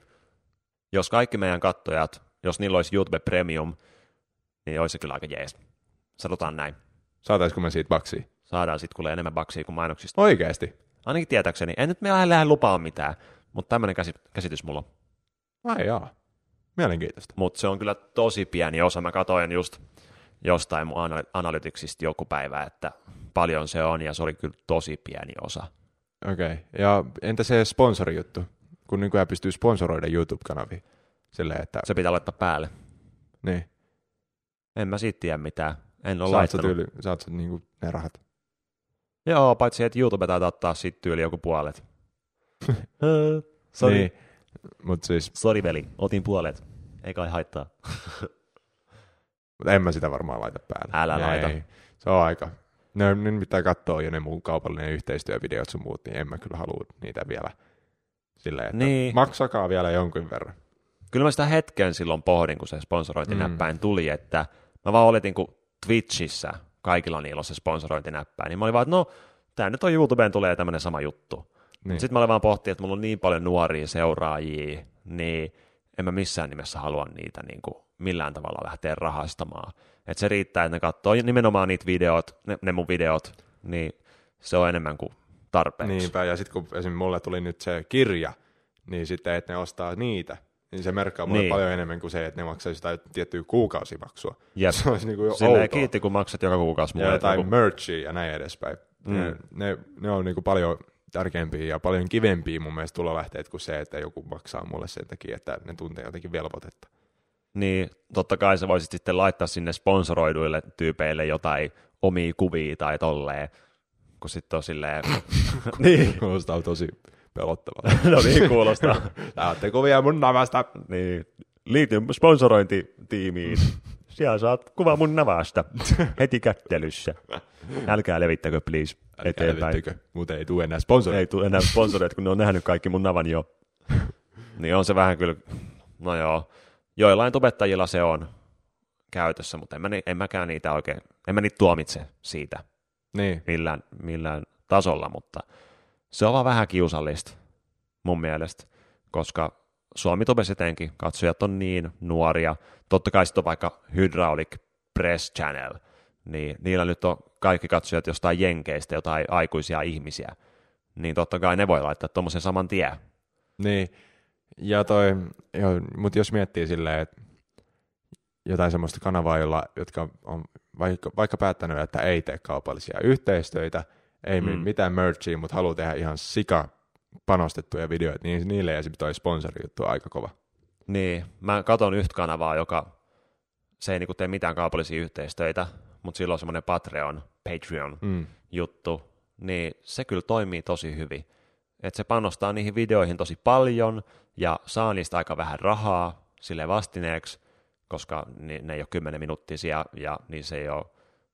jos kaikki meidän kattojat, jos niillä olisi YouTube Premium, niin olisi se kyllä aika jees. Sanotaan näin. Saataisiko me siitä baksia? Saadaan sitten kuule enemmän baksia kuin mainoksista. Oikeesti? Ainakin tietääkseni. En nyt me lähde lupaa mitään, mutta tämmöinen käsitys mulla on. Ai jaa. Mielenkiintoista. Mutta se on kyllä tosi pieni osa. Mä katoin just jostain mun anal- analyticsista joku päivä, että paljon se on, ja se oli kyllä tosi pieni osa. Okei. Okay. Ja entä se sponsorijuttu? Kun nykyään pystyy sponsoroida YouTube-kanavia. Silleen, että... Se pitää laittaa päälle. Niin. En mä siitä tiedä mitään. En ole Saat laittanut. tyyli, saat sä niinku ne rahat. Joo, paitsi että YouTube taitaa ottaa siitä tyyli joku puolet. Sori, Niin. Mut siis, Sori veli, otin puolet. Ei kai haittaa. mutta en mä sitä varmaan laita päälle. Älä laita. Ei. Se on aika. Ne, ne pitää katsoa jo ne muun kaupallinen yhteistyövideot sun muut, niin en mä kyllä halua niitä vielä silleen, että Niin. maksakaa vielä jonkun verran. Kyllä mä sitä hetken silloin pohdin, kun se sponsorointinäppäin tuli, että mä vaan oletin, kun Twitchissä kaikilla niillä on se sponsorointinäppäin, niin mä olin vaan, että no, tää nyt on YouTubeen tulee tämmöinen sama juttu. Niin. Niin. Sitten mä olin vaan pohtia, että mulla on niin paljon nuoria seuraajia, niin en mä missään nimessä halua niitä niin kuin millään tavalla lähteä rahastamaan. Et se riittää, että ne katsoo nimenomaan niitä videot, ne, ne mun videot, niin se on enemmän kuin tarpeeksi. Niinpä, ja sitten kun esimerkiksi mulle tuli nyt se kirja, niin sitten, että ne ostaa niitä, niin se merkkaa mulle Niin. paljon enemmän kuin se, että ne maksaisi jotain tiettyä kuukausimaksua. Jep. Se olisi niinku jo Silleen kiitti, kun maksat joka kuukausi Ja mulle. jotain joku- merchia ja näin edespäin. Mm. Ne, ne, ne on niinku paljon tärkeämpiä ja paljon kivempiä mun mielestä tulolähteet kuin se, että joku maksaa mulle sen takia, että ne tuntee jotenkin velvoitetta. Niin, totta kai sä voisit sitten laittaa sinne sponsoroiduille tyypeille jotain omia kuvia tai tolleen, kun sitten on silleen... niin, Kuulostaa tosi pelottavalta. no niin kuulostaa. Saatte kuvia mun navasta. niin, liity sponsorointitiimiin. Siellä saat kuva mun navasta heti kättelyssä. Älkää levittäkö, please, eteenpäin. Muuten ei tule enää sponsori. Ei tule enää sponsoreita, kun ne on nähnyt kaikki mun navan jo. niin on se vähän kyllä, no joo, joillain tubettajilla se on käytössä, mutta en, mä, en mäkään niitä oikein, en mä niitä tuomitse siitä Niin. millään, millään tasolla, mutta se on vaan vähän kiusallista mun mielestä, koska Suomi Tubes etenkin, katsojat on niin nuoria, totta kai sitten on vaikka Hydraulic Press Channel, niin niillä nyt on kaikki katsojat jostain jenkeistä, jotain aikuisia ihmisiä, niin totta kai ne voi laittaa tuommoisen saman tien. Niin. Ja toi, mutta jos miettii silleen, että jotain semmoista kanavaa, jolla, jotka on vaikka, vaikka päättänyt, että ei tee kaupallisia yhteistöitä, ei mm. mitään merchia, mutta haluaa tehdä ihan sika panostettuja videoita, niin niille esimerkiksi toi sponsorijuttu on aika kova. Niin, mä katon yhtä kanavaa, joka se ei niinku tee mitään kaupallisia yhteistöitä, mutta sillä on semmoinen Patreon, Patreon mm. juttu, niin se kyllä toimii tosi hyvin. Että se panostaa niihin videoihin tosi paljon ja saa niistä aika vähän rahaa sille vastineeksi, koska ne, ne ei ole kymmenen minuuttisia ja niissä ei ole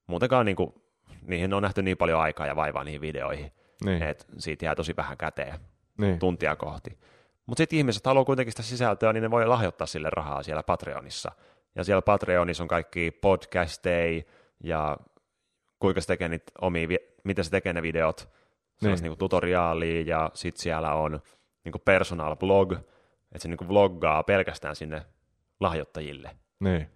muutenkaan, niin kuin, niihin on nähty niin paljon aikaa ja vaivaa niihin videoihin, niin. että siitä jää tosi vähän käteen niin. tuntia kohti. Mutta sitten ihmiset haluaa kuitenkin sitä sisältöä, niin ne voi lahjoittaa sille rahaa siellä Patreonissa. Ja siellä Patreonissa on kaikki podcasteja ja kuinka se tekee niitä omia, miten se tekee ne videot, niin. niin tutoriaalia ja sitten siellä on niin personal blog, että se niin vloggaa pelkästään sinne lahjoittajille. Niin.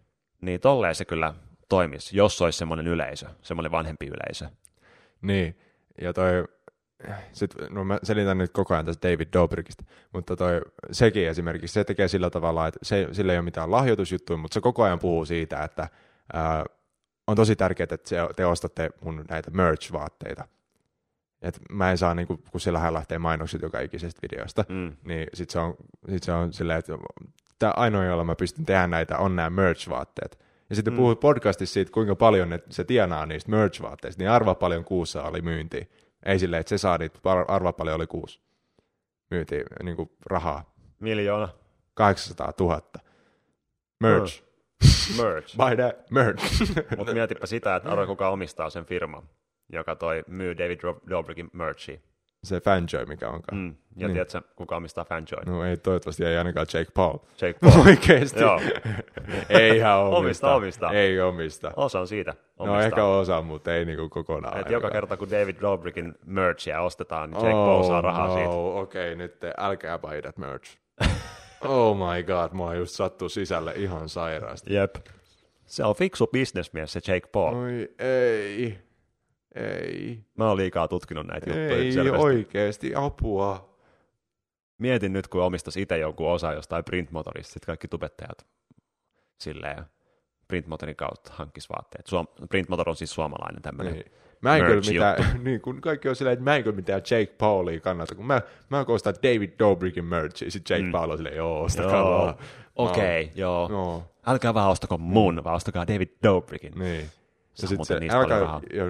Niin tolleen se kyllä toimisi, jos olisi semmoinen yleisö, semmoinen vanhempi yleisö. Niin, ja toi, sit, no mä selitän nyt koko ajan tästä David Dobrikista, mutta toi, sekin esimerkiksi, se tekee sillä tavalla, että se, sillä ei ole mitään lahjoitusjuttuja, mutta se koko ajan puhuu siitä, että ää, on tosi tärkeää, että te ostatte mun näitä merch-vaatteita. Et mä en saa, niin kun, siellä lähtee mainokset joka ikisestä videosta, mm. niin sit se on, sit se on silleen, että tämä ainoa, jolla mä pystyn tehdä näitä, on nämä merch-vaatteet. Ja sitten mm. puhuit podcastissa siitä, kuinka paljon ne, se tienaa niistä merch-vaatteista, niin arva paljon kuussa oli myynti. Ei silleen, että se saa niitä, arva paljon oli kuussa. Myynti niin kuin rahaa. Miljoona. 800 000. Merch. Merch. Buy that merch. Mutta mietipä sitä, että arva kuka omistaa sen firman, joka toi myy David Dobrickin merchia se fanjoy, mikä onkaan. Mm. Ja niin. tiedätkö, kuka omistaa fanjoy? No ei toivottavasti ei ainakaan Jake Paul. Jake Paul. Oikeesti? Joo. ei ihan omista. omista. Omista, Ei omista. Osa on siitä. Omistaa. No ehkä osa, mutta ei niinku kokonaan. Et joka kerta, kun David Dobrickin merchia ostetaan, niin Jake oh, Paul saa rahaa no. siitä. okei, okay, nyt te, älkää that merch. oh my god, mua just sattuu sisälle ihan sairaasti. Jep. Se on fiksu bisnesmies se Jake Paul. Oi ei. Ei. Mä oon liikaa tutkinut näitä juttuja. Ei selvästi. oikeesti, apua. Mietin nyt, kun omistaisi itse jonkun osa jostain printmotorista, sitten kaikki tubettajat silleen printmotorin kautta hankkis vaatteet. Suom- printmotor on siis suomalainen tämmöinen niin. Mä en kyllä mitään, niin kun kaikki on silleen, että mä en kyllä mitään Jake Paulia kannata, kun mä, mä koostan David Dobrickin merchia, sit Jake mm. Paul on silleen, joo, ostakaa joo. vaan. Okei, okay, joo. No. Älkää vaan ostako mun, vaan ostakaa David Dobrickin. Niin. Ja sitten se, älkää, ja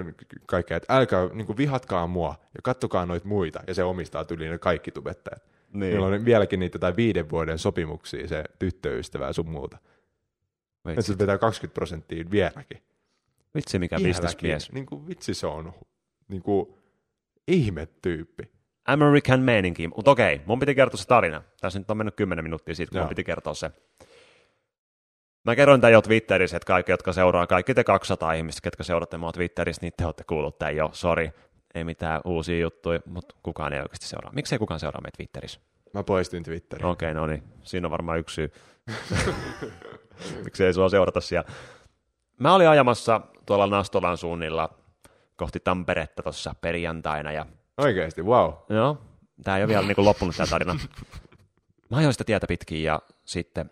kaikkea, että älkää niin kuin vihatkaa mua ja kattokaa noita muita, ja se omistaa tyliin ne kaikki tubettajat. Niin. Meillä on vieläkin niitä tai viiden vuoden sopimuksia, se tyttöystävä sun muuta. Että se vetää 20 prosenttia vieläkin. Vitsi mikä bisnesmies. Niin kuin, vitsi se on niin kuin, ihmetyyppi. American meininki. Mutta okei, mun piti kertoa se tarina. Tässä nyt on mennyt 10 minuuttia siitä, kun Joo. mun piti kertoa se. Mä kerroin tämän jo Twitterissä, että kaikki, jotka seuraa, kaikki te 200 ihmistä, ketkä seuraatte mua Twitterissä, niin te olette kuullut tämän jo, sori. Ei mitään uusia juttuja, mutta kukaan ei oikeasti seuraa. Miksei kukaan seuraa meitä Twitterissä? Mä poistin Twitterin. Okei, okay, no niin. Siinä on varmaan yksi syy. Miksi ei sua seurata siellä. Mä olin ajamassa tuolla Nastolan suunnilla kohti Tamperetta tuossa perjantaina. Ja... Oikeasti, wow. Joo, tää ei ole vielä niin loppunut tämä tarina. Mä ajoin sitä tietä pitkin ja sitten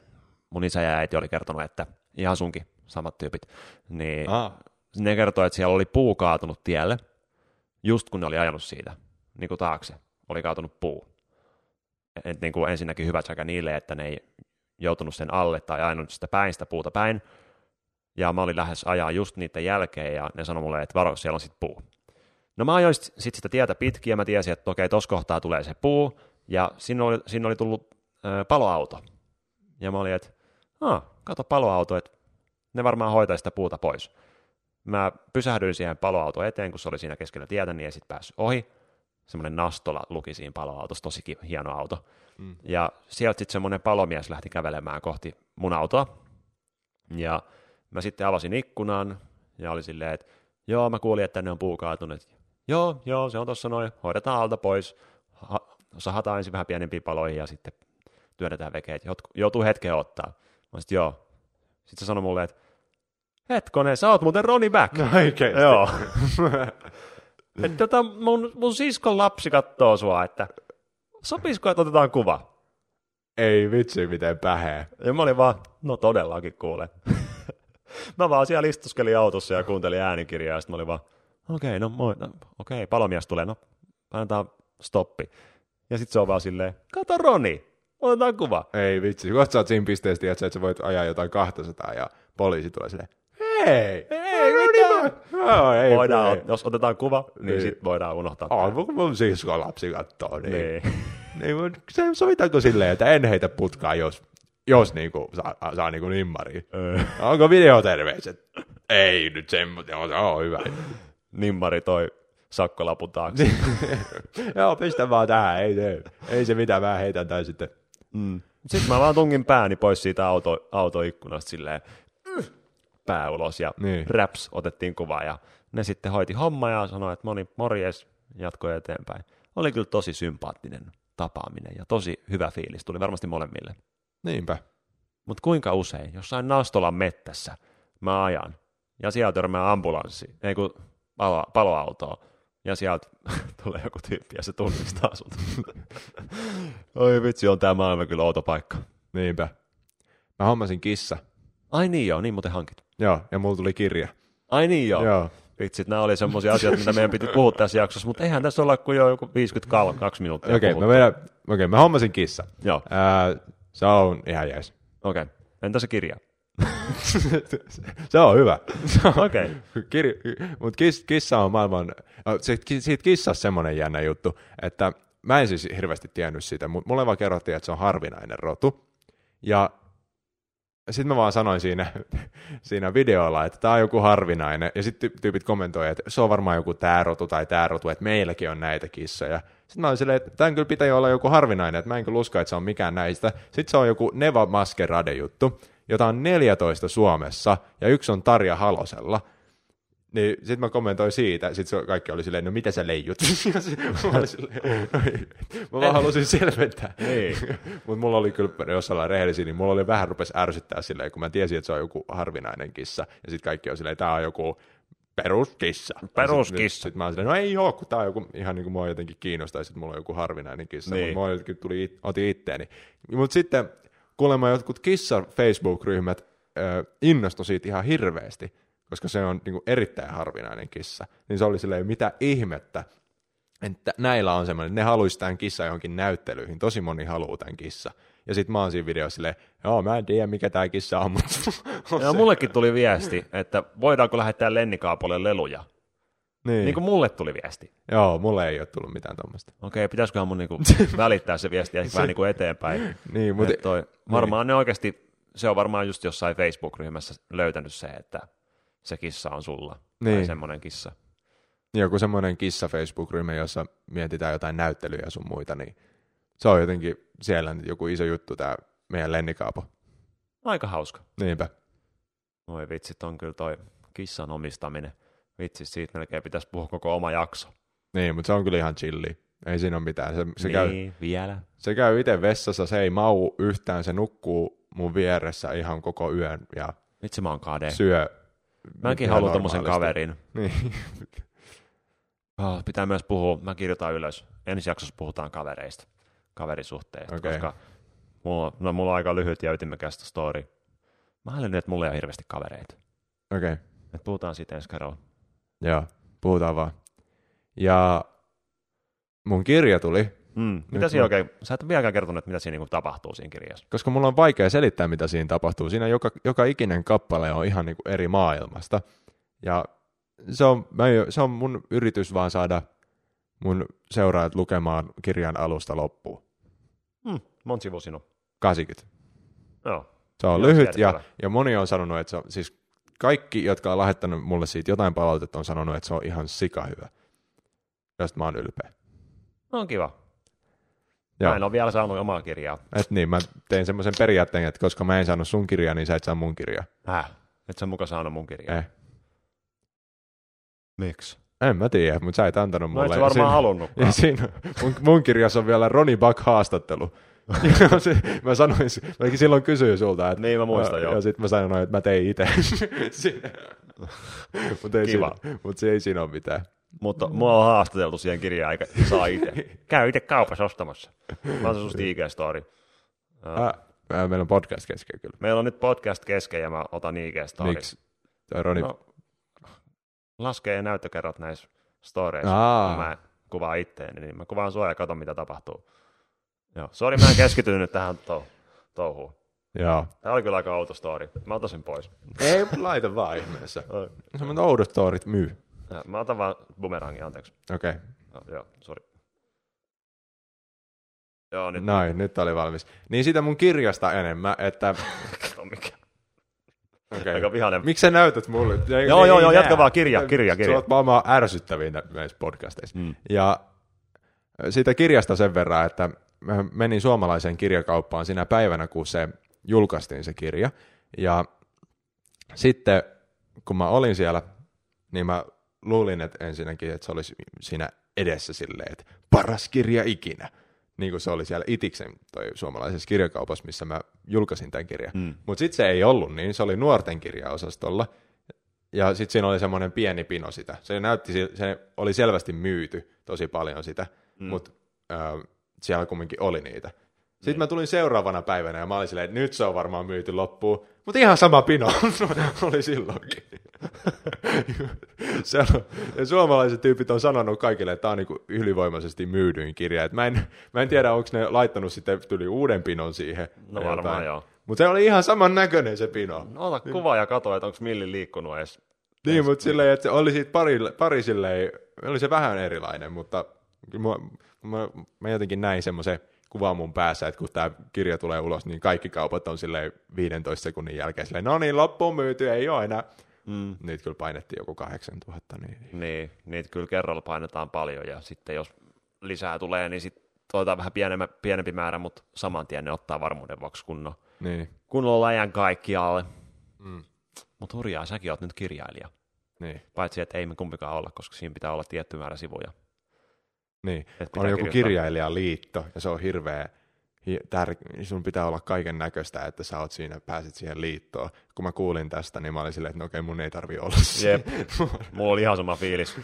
mun isä ja äiti oli kertonut, että ihan sunkin samat tyypit, niin ah. ne kertoi, että siellä oli puu kaatunut tielle, just kun ne oli ajanut siitä, niin kuin taakse, oli kaatunut puu. Et niin kuin ensinnäkin hyvä sekä niille, että ne ei joutunut sen alle tai ajanut sitä päin, sitä puuta päin, ja mä olin lähes ajaa just niiden jälkeen, ja ne sanoi mulle, että varo, siellä on sitten puu. No mä ajoin sitten sitä tietä pitkin, ja mä tiesin, että okei, tuossa kohtaa tulee se puu, ja sinne oli, sinne oli tullut ö, paloauto. Ja mä olin, että ah, kato paloauto, että ne varmaan hoitaa sitä puuta pois. Mä pysähdyin siihen paloauto eteen, kun se oli siinä keskellä tietä, niin ei sitten päässyt ohi. Semmoinen nastola luki siinä paloautossa, tosi hieno auto. Mm. Ja sieltä sitten semmoinen palomies lähti kävelemään kohti mun autoa. Ja mä sitten avasin ikkunan ja oli silleen, että joo, mä kuulin, että ne on puukaatunut. Joo, joo, se on tuossa noin, hoidetaan alta pois, ha- sahataan ensin vähän pienempiin paloihin ja sitten työnnetään vekeet. Joutuu hetken ottaa. Mä sit, joo. Sitten se sanoi mulle, että hetkonen, sä oot muuten Ronnie Back. No oikeesti. Joo. että tota, mun, mun siskon lapsi kattoo sua, että sopisiko, että otetaan kuva? Ei vitsi, miten päheä. Ja mä olin vaan, no todellakin kuule. mä vaan siellä istuskelin autossa ja kuuntelin äänikirjaa, ja sitten mä olin vaan, okei, okay, no moi, no, okei, okay, palomies tulee, no annetaan stoppi. Ja sitten se on vaan silleen, kato Roni, otetaan kuva. Ei vitsi, kun sä oot siinä pisteessä, että sä voit ajaa jotain 200 ja poliisi tulee silleen, hei, ei mitään. No, ei, voidaan, ei. jos otetaan kuva, niin, Niin. sitten voidaan unohtaa. Oh, mun, mun sisko lapsi kattoo, niin. Niin. niin se sovitaanko silleen, että en heitä putkaa, jos, jos niinku saa, saa niinku nimmariin. Onko videoterveiset? Ei nyt semmoinen, on, se on hyvä. Nimmari toi sakkolapun taakse. Joo, pistä vaan tähän, ei se, ei se mitään, mä heitän tän sitten. Mm. Sitten mä vaan tungin pääni pois siitä auto, autoikkunasta silleen pää ulos ja Niin. raps otettiin kuva ja ne sitten hoiti homma ja sanoi, että moni morjes jatkoi eteenpäin. Oli kyllä tosi sympaattinen tapaaminen ja tosi hyvä fiilis, tuli varmasti molemmille. Niinpä. Mutta kuinka usein, jossain Nastolan mettässä mä ajan ja sieltä törmää ambulanssi, ei kun palo, paloautoa, ja sieltä tulee joku tyyppi ja se tunnistaa sut. Oi vitsi, on tämä maailma kyllä outo paikka. Niinpä. Mä hommasin kissa. Ai niin joo, niin muuten hankit. Joo, ja mulla tuli kirja. Ai niin joo. Joo. Vitsit, nämä oli semmoisia asioita, mitä meidän piti puhua tässä jaksossa, mutta eihän tässä olla kuin jo joku 52 minuuttia Okei, okay, mä, vedän, okay, mä hommasin kissa. Joo, Ää, se on ihan jees. okei. Okay. Entä se kirja? se on hyvä. Okei. Kir- Mutta kiss, kissa on maailman... no, siitä kissassa semmoinen jännä juttu, että mä en siis hirveästi tiennyt sitä, mutta mulle vaan kerrottiin, että se on harvinainen rotu. Ja sitten mä vaan sanoin siinä, siinä videolla, että tämä on joku harvinainen, ja sitten tyypit kommentoivat, että se on varmaan joku tää rotu tai tää rotu, että meilläkin on näitä kissoja. Sitten mä olin silleen, että tämän kyllä pitää olla joku harvinainen, että mä en kyllä usko, että se on mikään näistä. Sitten se on joku Neva Maskerade juttu, jota on 14 Suomessa, ja yksi on Tarja Halosella. Niin sit mä kommentoin siitä, sit se kaikki oli silleen, no mitä sä leijut? Mä, silleen, no mä vaan halusin selventää. Niin. Mutta mulla oli kyllä, jos ollaan rehellisiä, niin mulla oli vähän rupes ärsyttää silleen, kun mä tiesin, että se on joku harvinainen kissa. Ja sitten kaikki on silleen, tää on joku peruskissa. Peruskissa. Sitten sit mä oon silleen, no ei oo, kun tää on joku, ihan niin kuin mua jotenkin kiinnostaa, ja sit mulla on joku harvinainen kissa. Niin. Mutta mulla jotenkin tuli, it- otin itteeni. Mutta sitten kuulemma jotkut kissa Facebook-ryhmät innostui siitä ihan hirveästi, koska se on niin kuin erittäin harvinainen kissa. Niin se oli silleen, mitä ihmettä, että näillä on semmoinen, ne haluaisi tämän kissa johonkin näyttelyihin, tosi moni haluaa tämän kissa. Ja sit mä oon siinä videossa silleen, joo mä en tiedä mikä tää kissa on, mutta on Ja mullekin tuli viesti, että voidaanko lähettää Lennikaapolle leluja. Niin. Niin kuin mulle tuli viesti. Joo, mulle ei ole tullut mitään tuommoista. Okei, pitäisiköhän mun niinku välittää se viesti ehkä vähän niinku eteenpäin. Niin, Mut mutta toi, varmaan ne oikeasti, se on varmaan just jossain Facebook-ryhmässä löytänyt se, että se kissa on sulla. Tai Niin. semmoinen kissa. joku semmoinen kissa Facebook-ryhmä, jossa mietitään jotain näyttelyjä sun muita, niin se on jotenkin siellä nyt joku iso juttu tää meidän Lennikaapo. Aika hauska. Niinpä. Oi vitsit, on kyllä toi kissan omistaminen. Vitsi, siitä melkein pitäisi puhua koko oma jakso. Niin, mutta se on kyllä ihan chilli. Ei siinä ole mitään. Se, se, niin, käy, vielä. se käy itse vessassa, se ei mau yhtään, se nukkuu mun vieressä ihan koko yön ja Vitsi, mä oon kade. syö. Mäkin haluan tommosen kaverin. Niin. Oh, pitää myös puhua, mä kirjoitan ylös. Ensi jaksossa puhutaan kavereista, kaverisuhteista, Okei. koska mulla, no, mulla on aika lyhyt ja ytimekästä story. Mä haluan, että mulla ei ole hirveästi kavereita. Okei, okay. Et puhutaan siitä ensi kerralla. Joo, puhutaan vaan. Ja mun kirja tuli, Mm. Mitä Nyt siinä oikein, sä et vieläkään kertonut, että mitä siinä niinku tapahtuu siinä kirjassa. koska mulla on vaikea selittää, mitä siinä tapahtuu. Siinä joka, joka ikinen kappale on ihan niin kuin eri maailmasta. Ja se on, mä, se on mun yritys vaan saada mun seuraajat lukemaan kirjan alusta loppuun. Mm. Monta sivua siinä on? 80. Joo. Se on Joo, lyhyt ja, ja moni on sanonut, että se on, siis kaikki, jotka on lähettänyt mulle siitä jotain palautetta, on sanonut, että se on ihan sika hyvä. Josta mä oon ylpeä. No on kiva. Joo. Mä en ole vielä saanut omaa kirjaa. Et niin, mä tein semmoisen periaatteen, että koska mä en saanut sun kirjaa, niin sä et saa mun kirjaa. Häh? Et sä muka saanut mun kirjaa. Eh. Miksi? En mä tiedä, mutta sä et antanut No mulle. et sä varmaan halunnutkaan. Ja siinä, mun, mun kirjassa on vielä Ronnie Buck haastattelu. Mä sanoin, mäkin silloin kysyin sulta, että Niin, mä muistan, joo. Ja sitten mä sanoin, että mä tein itse. Mutta ei, Kiva. siinä, mut se ei siinä ole mitään. Mutta mua on haastateltu siihen kirjaan, eikä saa itse. Käy itse kaupassa ostamassa. Mä oon se susta IG-story. Äh, äh, meillä on podcast kesken kyllä. Meillä on nyt podcast kesken ja mä otan ig story. Miksi? Roni... No, laskee näyttökerrot näissä storeissa. Aa. Mä kuvaan itteeni, niin mä kuvaan sua ja katon, mitä tapahtuu. Joo, sori, mä en keskitynyt nyt tähän tou- touhuun. Joo. Tämä oli kyllä aika outo story. Mä otan sen pois. Ei, laita vaan ihmeessä. Semmoinen oudot storit myy. Ja, Mä otan vaan bumerangin, anteeksi. Okei. Okay. No, joo, sori. Joo, nyt Noin, nyt oli valmis. Niin sitä mun kirjasta enemmän, että... on mikä. Okay. Aika vihainen. Miksi sä näytät mulle? Ei, Joo, ei joo, joo, jatka vaan, kirja, kirja, kirja. Sä oot maailman ärsyttäviin näissä podcasteissa. Mm. Ja siitä kirjasta sen verran, että mä menin suomalaiseen kirjakauppaan sinä päivänä, kun se julkaistiin se kirja. Ja sitten kun mä olin siellä, niin mä luulin, että ensinnäkin, että se olisi siinä edessä silleen, että paras kirja ikinä. Niin kuin se oli siellä Itiksen toi suomalaisessa kirjakaupassa, missä mä julkaisin tämän kirjan. Mm. Mutta sitten se ei ollut niin, se oli nuorten kirjaosastolla. Ja sitten siinä oli semmoinen pieni pino sitä. Se näytti, se oli selvästi myyty tosi paljon sitä, mm. mutta äh, siellä kumminkin oli niitä. Sitten Niin. mä tulin seuraavana päivänä ja mä olin silleen, että nyt se on varmaan myyty loppuun. Mutta ihan sama pino oli silloinkin. se on, ja suomalaiset tyypit on sanonut kaikille, että tämä on niinku ylivoimaisesti myydyin kirja. Et mä, en, mä en tiedä, onko ne laittanut sitten tuli uuden pinon siihen. No varmaan joo. Mutta se oli ihan saman näköinen se pino. No, ota kuva ja katso, että onko milli liikkunut edes. Niin, mutta silleen, että se oli siitä pari, pari silleen, oli se vähän erilainen, mutta mä, mä, jotenkin näin semmoisen kuvan mun päässä, että kun tämä kirja tulee ulos, niin kaikki kaupat on silleen 15 sekunnin jälkeen silleen, no niin, loppuun myyty, ei ole enää. Mm. Niitä kyllä painettiin joku 8000, niin Niin, niitä kyllä kerralla painetaan paljon ja sitten jos lisää tulee, niin sitten otetaan vähän pienemmä, pienempi määrä, mutta saman tien ne ottaa varmuuden vuoksi kunnon, niin, kunnolla läjän kaikkialle. mm, Mutta hurjaa, säkin oot nyt kirjailija. niin, Paitsi, että ei me kumpikaan olla, koska siinä pitää olla tietty määrä sivuja. Niin. On joku kirjailijaliitto, ja se on hirveä, hi- tär- sun pitää olla kaiken näköistä, että sä oot siinä, pääset siihen liittoon. Kun mä kuulin tästä, niin mä olin silleen, että no okei, mun ei tarvi olla siinä. Jep. Mulla oli ihan sama fiilis.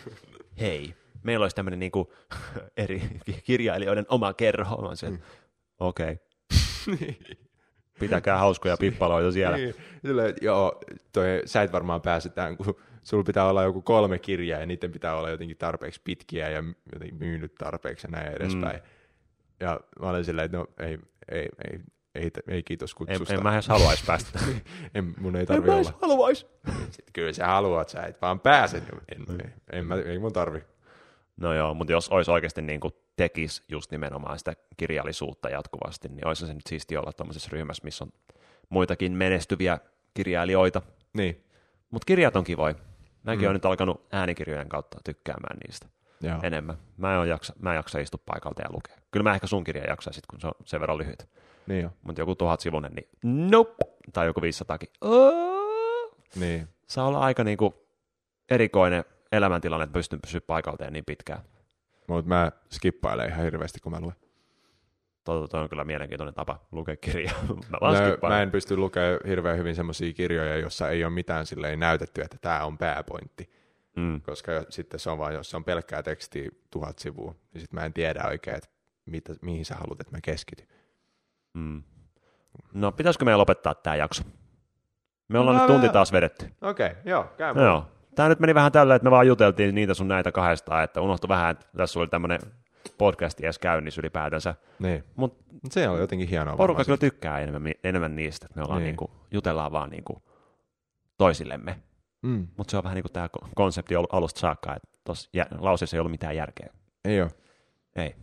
Hei, meillä olisi tämmöinen niinku eri kirjailijoiden oma kerho. Mä että Okei. Pitäkää hauskoja pippaloita siellä. Niin, silleen, joo, toi, sä et varmaan pääse tähän, kun sulla pitää olla joku kolme kirjaa ja niiden pitää olla jotenkin tarpeeksi pitkiä ja jotenkin myynyt tarpeeksi ja näin edespäin. Mm. Ja mä olin silleen, että no ei, ei, ei, ei, ei kiitos En, kutsusta. en mä edes haluaisi päästä. en, mun ei tarvi olla. haluaisi. Sitten kyllä sä haluat, sä et vaan pääse. En, en, en, mä, ei mun tarvi. No joo, mutta jos olisi oikeasti niin kuin tekisi just nimenomaan sitä kirjallisuutta jatkuvasti, niin olisi se nyt siisti olla tuommoisessa ryhmässä, missä on muitakin menestyviä kirjailijoita. Niin, Mutta kirjat on kivoja. Mäkin Mm. olen nyt alkanut äänikirjojen kautta tykkäämään niistä joo. enemmän. Mä en, jaksa, mä en jaksa istua paikalta ja lukea. Kyllä mä ehkä sun kirja jaksaisit, kun se on sen verran lyhyt. Niin jo. Mutta joku tuhat sivunen, niin nope. Tai joku 500 Oh. Niin. Saa olla aika niinku erikoinen elämäntilanne, että pystyn pysyä paikalta niin pitkään. Mutta mä skippailen ihan hirveästi, kun mä luen. Toi on kyllä mielenkiintoinen tapa lukea kirjaa. Mä No, mä en pysty lukemaan hirveän hyvin semmoisia kirjoja, jossa ei ole mitään silleen näytetty, että tämä on pääpointti. Mm. Koska sitten se on vaan, jos se on pelkkää tekstiä tuhat sivua, niin sitten mä en tiedä oikein, että mitä, mihin sä haluat, että mä keskityn. Mm. No, pitäisikö meidän lopettaa tämä jakso? Me ollaan No, nyt tunti taas vedetty. Okei, okay, joo, käy No, joo. Tämä nyt meni vähän tällä, että me vaan juteltiin niitä sun näitä kahdesta, että unohtui vähän, että tässä oli tämmöinen podcast edes käynnissä ylipäätänsä. Niin. Mut Se on jotenkin hienoa. porukka kyllä tykkää enemmän, enemmän niistä, että me ollaan Niin. niinku, jutellaan vaan niinku toisillemme. Mm. Mutta se on vähän niin kuin tämä konsepti ollut alusta saakka, että tuossa jä- lauseessa ei ollut mitään järkeä. Ei ole. Ei.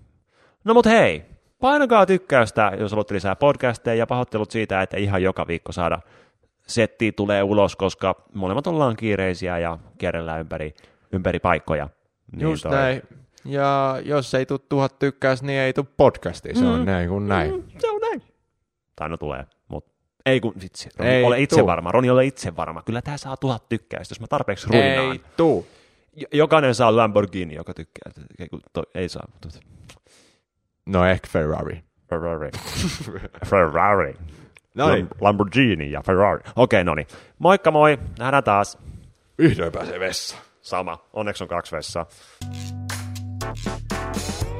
No mut hei, painakaa tykkäystä, jos haluatte lisää podcasteja, ja pahoittelut siitä, että ihan joka viikko saada setti tulee ulos, koska molemmat ollaan kiireisiä ja kierrellään ympäri, ympäri paikkoja. Niin Just toi- näin. Ja jos ei tule tuhat tykkäys, niin ei tule podcastia. Se on Mm. näin kuin näin. Mm, se on näin. Tai no tulee, mutta ei kun vitsi. Roni, Ei ole itse tuu. varma. Roni, ole itse varma. Kyllä tämä saa tuhat tykkäystä, jos mä tarpeeksi ruinaan. Ei tuu. Jokainen saa Lamborghini, joka tykkää. Ei, kun toi- ei saa. mutta- No ehkä Ferrari. Ferrari. Ferrari. No niin. Lam- Lamborghini ja Ferrari. Okei, no niin. Moikka moi. Nähdään taas. Vihdoin pääsee vessaan. Sama. Onneksi on kaksi vessaa. Thank